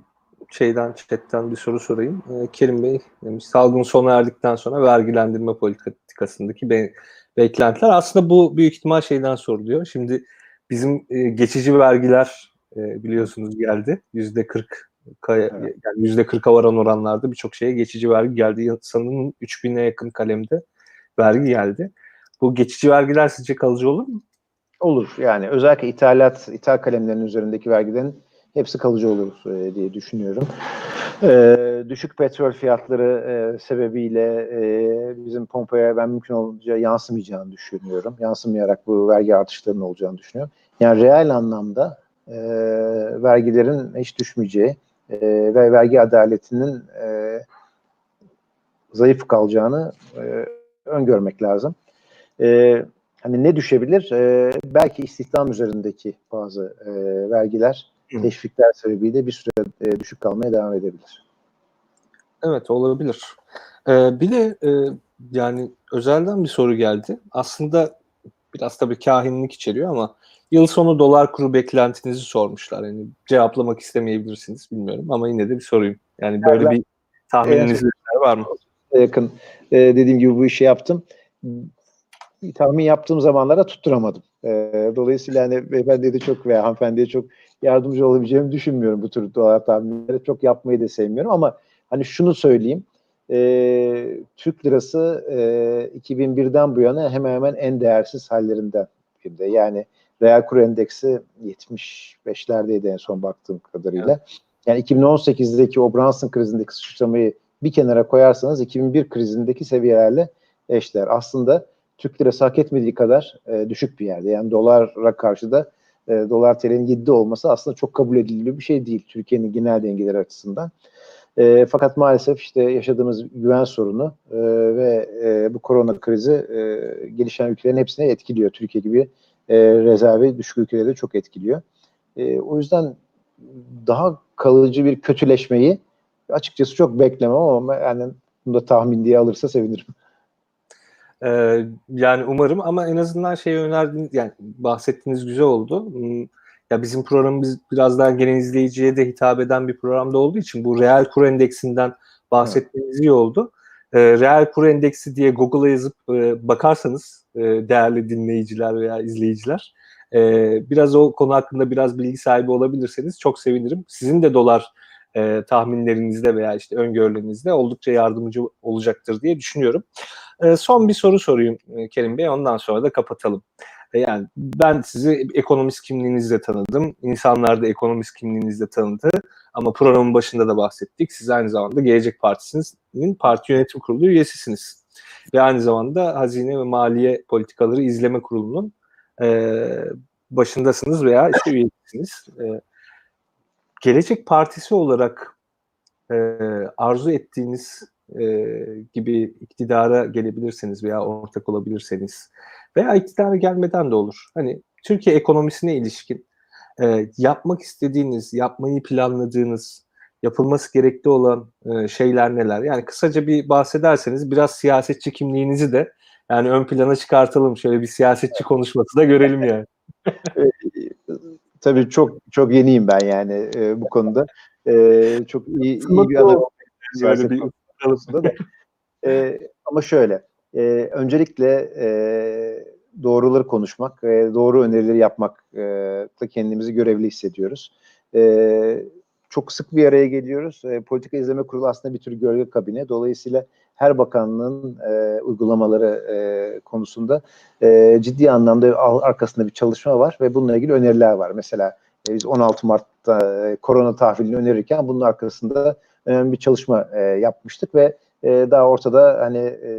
şeyden chatten bir soru sorayım. Ee, Kerim Bey demiş salgın sona erdikten sonra vergilendirme politikasındaki be beklentiler aslında bu büyük ihtimal şeyden soruluyor. Şimdi bizim e, geçici vergiler e, biliyorsunuz geldi. Yüzde 40 yani yüzde 40'a varan oranlarda birçok şeye geçici vergi geldi. Sanırım 3000'e yakın kalemde vergi geldi. Bu geçici vergiler sizce kalıcı olur mu? Olur. Yani özellikle ithalat, ithal kalemlerinin üzerindeki vergilerin hepsi kalıcı olur e, diye düşünüyorum. E, düşük petrol fiyatları e, sebebiyle e, bizim pompaya ben mümkün olunca yansımayacağını düşünüyorum. Yansımayarak bu vergi artışlarının olacağını düşünüyorum. Yani reel anlamda e, vergilerin hiç düşmeyeceği e, ve vergi adaletinin e, zayıf kalacağını e, öngörmek lazım. E, hani ne düşebilir? E, belki istihdam üzerindeki bazı e, vergiler, Hı. teşvikler sebebiyle bir süre e, düşük kalmaya devam edebilir. Evet olabilir. Ee, bir de e, yani özelden bir soru geldi. Aslında biraz tabii kahinlik içeriyor ama yıl sonu dolar kuru beklentinizi sormuşlar. Yani cevaplamak istemeyebilirsiniz bilmiyorum ama yine de bir sorayım. Yani böyle bir tahmininiz var mı? yakın e, dediğim gibi bu işi yaptım. Tahmin yaptığım zamanlara tutturamadım. E, dolayısıyla hani beyefendiye de çok veya hanımefendiye çok yardımcı olabileceğimi düşünmüyorum bu tür dolar tahminleri. Çok yapmayı da sevmiyorum ama hani şunu söyleyeyim. E, Türk lirası e, 2001'den bu yana hemen hemen en değersiz hallerinden birinde. Yani reel kur endeksi 75'lerdeydi en son baktığım kadarıyla. Yani 2018'deki o Brunson krizindeki sıçramayı bir kenara koyarsanız 2001 krizindeki seviyelerle eşler. Aslında Türk lirası hak etmediği kadar e, düşük bir yerde. Yani dolara karşı da e, dolar TL'nin 7'de olması aslında çok kabul edilebilir bir şey değil Türkiye'nin genel dengeleri açısından. E, fakat maalesef işte yaşadığımız güven sorunu e, ve e, bu korona krizi e, gelişen ülkelerin hepsine etkiliyor. Türkiye gibi e, rezervi düşük ülkeleri de çok etkiliyor. E, o yüzden daha kalıcı bir kötüleşmeyi açıkçası çok beklemem ama yani bunu da tahmin diye alırsa sevinirim. Ee, yani umarım ama en azından şey önerdiğiniz yani bahsettiğiniz güzel oldu. Hmm, Ya bizim programımız biraz daha genel izleyiciye de hitap eden bir programda olduğu için bu reel kur endeksinden bahsettiğiniz iyi oldu. Ee, reel kur endeksi diye Google'a yazıp e, bakarsanız e, değerli dinleyiciler veya izleyiciler e, biraz o konu hakkında biraz bilgi sahibi olabilirseniz çok sevinirim. Sizin de dolar e, tahminlerinizde veya işte öngörülerinizde oldukça yardımcı olacaktır diye düşünüyorum. E, son bir soru sorayım e, Kerim Bey, ondan sonra da kapatalım. E, yani ben sizi ekonomist kimliğinizle tanıdım, insanlar da ekonomist kimliğinizle tanıdı ama programın başında da bahsettik. Siz aynı zamanda Gelecek Partisi'nin parti yönetim kurulu üyesisiniz. Ve aynı zamanda Hazine ve Maliye Politikaları İzleme Kurulu'nun e, başındasınız veya işte üyesisiniz. E, Gelecek Partisi olarak e, arzu ettiğiniz e, gibi iktidara gelebilirseniz veya ortak olabilirseniz veya iktidara gelmeden de olur. Hani Türkiye ekonomisine ilişkin e, yapmak istediğiniz, yapmayı planladığınız, yapılması gerekli olan e, şeyler neler? Yani kısaca bir bahsederseniz biraz siyasetçi kimliğinizi de yani ön plana çıkartalım. Şöyle bir siyasetçi konuşması da görelim yani. Tabii çok çok yeniyim ben yani e, bu konuda. E, çok iyi, iyi bir adam. Böyle bir da. E, ama şöyle, e, öncelikle e, doğruları konuşmak ve doğru önerileri yapmak e, kendimizi görevli hissediyoruz. E, çok sık bir araya geliyoruz. E, Politika İzleme Kurulu aslında bir tür gölge kabine. Dolayısıyla her bakanlığın e, uygulamaları e, konusunda e, ciddi anlamda arkasında bir çalışma var ve bununla ilgili öneriler var. Mesela e, biz 16 Mart'ta e, korona tahvilini önerirken bunun arkasında önemli bir çalışma e, yapmıştık ve e, daha ortada hani e,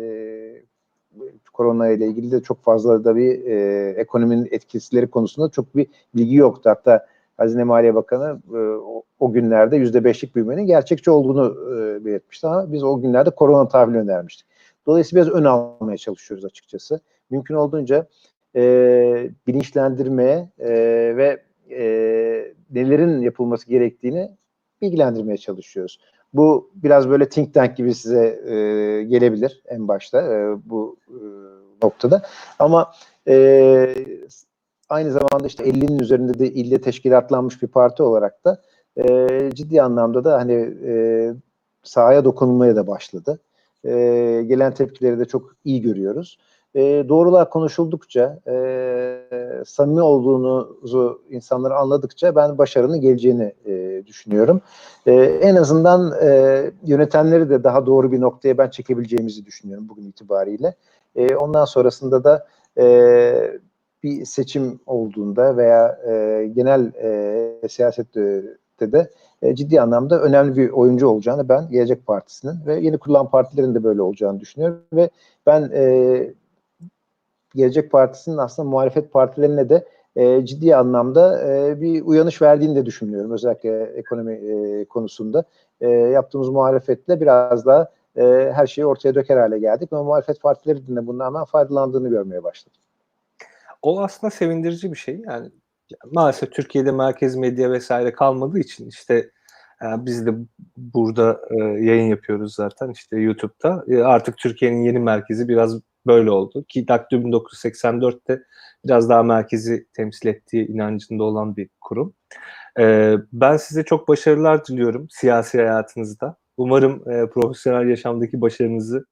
korona ile ilgili de çok fazla da bir e, ekonominin etkisileri konusunda çok bir bilgi yoktu. Hatta Hazine Maliye Bakanı e, o, o günlerde yüzde beşlik büyümenin gerçekçi olduğunu e, belirtmişti ama biz o günlerde korona tahvili önermiştik. Dolayısıyla biraz ön almaya çalışıyoruz açıkçası. Mümkün olduğunca e, bilinçlendirmeye e, ve e, nelerin yapılması gerektiğini bilgilendirmeye çalışıyoruz. Bu biraz böyle think tank gibi size e, gelebilir en başta e, bu e, noktada. Ama e, aynı zamanda işte 50'nin üzerinde de ilde teşkilatlanmış bir parti olarak da e, ciddi anlamda da hani e, sahaya dokunulmaya da başladı. E, gelen tepkileri de çok iyi görüyoruz. E, doğrular konuşuldukça, e, samimi olduğunuzu insanlar anladıkça ben başarının geleceğini e, düşünüyorum. E, en azından e, yönetenleri de daha doğru bir noktaya ben çekebileceğimizi düşünüyorum bugün itibariyle. E, ondan sonrasında da e, bir seçim olduğunda veya e, genel e, siyasette de e, ciddi anlamda önemli bir oyuncu olacağını ben Gelecek Partisi'nin ve yeni kurulan partilerin de böyle olacağını düşünüyorum ve ben e, Gelecek Partisi'nin aslında muhalefet partilerine de e, ciddi anlamda e, bir uyanış verdiğini de düşünüyorum. Özellikle ekonomi e, konusunda e, yaptığımız muhalefetle biraz daha e, her şeyi ortaya döker hale geldik ve muhalefet partileri de bundan hemen faydalandığını görmeye başladık. O aslında sevindirici bir şey. Yani maalesef Türkiye'de merkez medya vesaire kalmadığı için işte e, biz de burada e, yayın yapıyoruz zaten işte YouTube'da. E, artık Türkiye'nin yeni merkezi biraz böyle oldu. Ki Daktilo 1984'te biraz daha merkezi temsil ettiği inancında olan bir kurum. Ben size çok başarılar diliyorum siyasi hayatınızda. Umarım profesyonel yaşamdaki başarınızı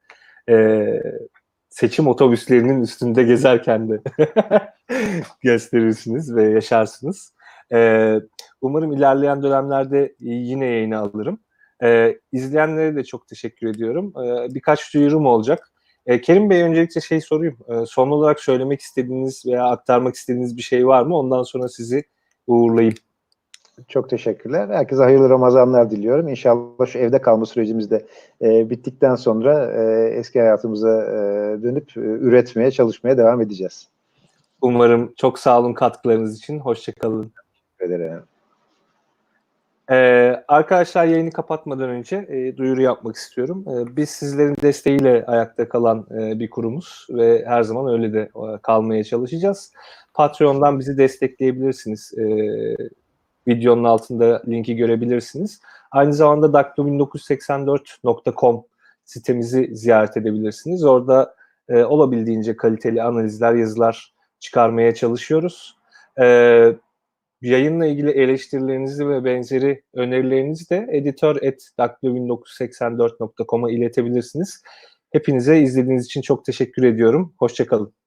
seçim otobüslerinin üstünde gezerken de gösterirsiniz ve yaşarsınız. Ee, umarım ilerleyen dönemlerde yine yayını alırım. Ee, izleyenlere de çok teşekkür ediyorum. Ee, birkaç duyurum olacak. Ee, Kerim Bey öncelikle şey sorayım. Ee, son olarak söylemek istediğiniz veya aktarmak istediğiniz bir şey var mı? Ondan sonra sizi uğurlayayım. Çok teşekkürler. Herkese hayırlı Ramazanlar diliyorum. İnşallah şu evde kalma sürecimiz de e, bittikten sonra e, eski hayatımıza e, dönüp e, üretmeye, çalışmaya devam edeceğiz. Umarım çok sağ olun katkılarınız için. Hoşçakalın. Teşekkür ederim. Ee, arkadaşlar yayını kapatmadan önce e, duyuru yapmak istiyorum. E, biz sizlerin desteğiyle ayakta kalan e, bir kurumuz ve her zaman öyle de e, kalmaya çalışacağız. Patreon'dan bizi destekleyebilirsiniz. E, videonun altında linki görebilirsiniz. Aynı zamanda daktilo1984.com sitemizi ziyaret edebilirsiniz. Orada e, olabildiğince kaliteli analizler, yazılar çıkarmaya çalışıyoruz. Evet yayınla ilgili eleştirilerinizi ve benzeri önerilerinizi de editör.daktilo1984.com'a iletebilirsiniz. Hepinize izlediğiniz için çok teşekkür ediyorum. Hoşçakalın.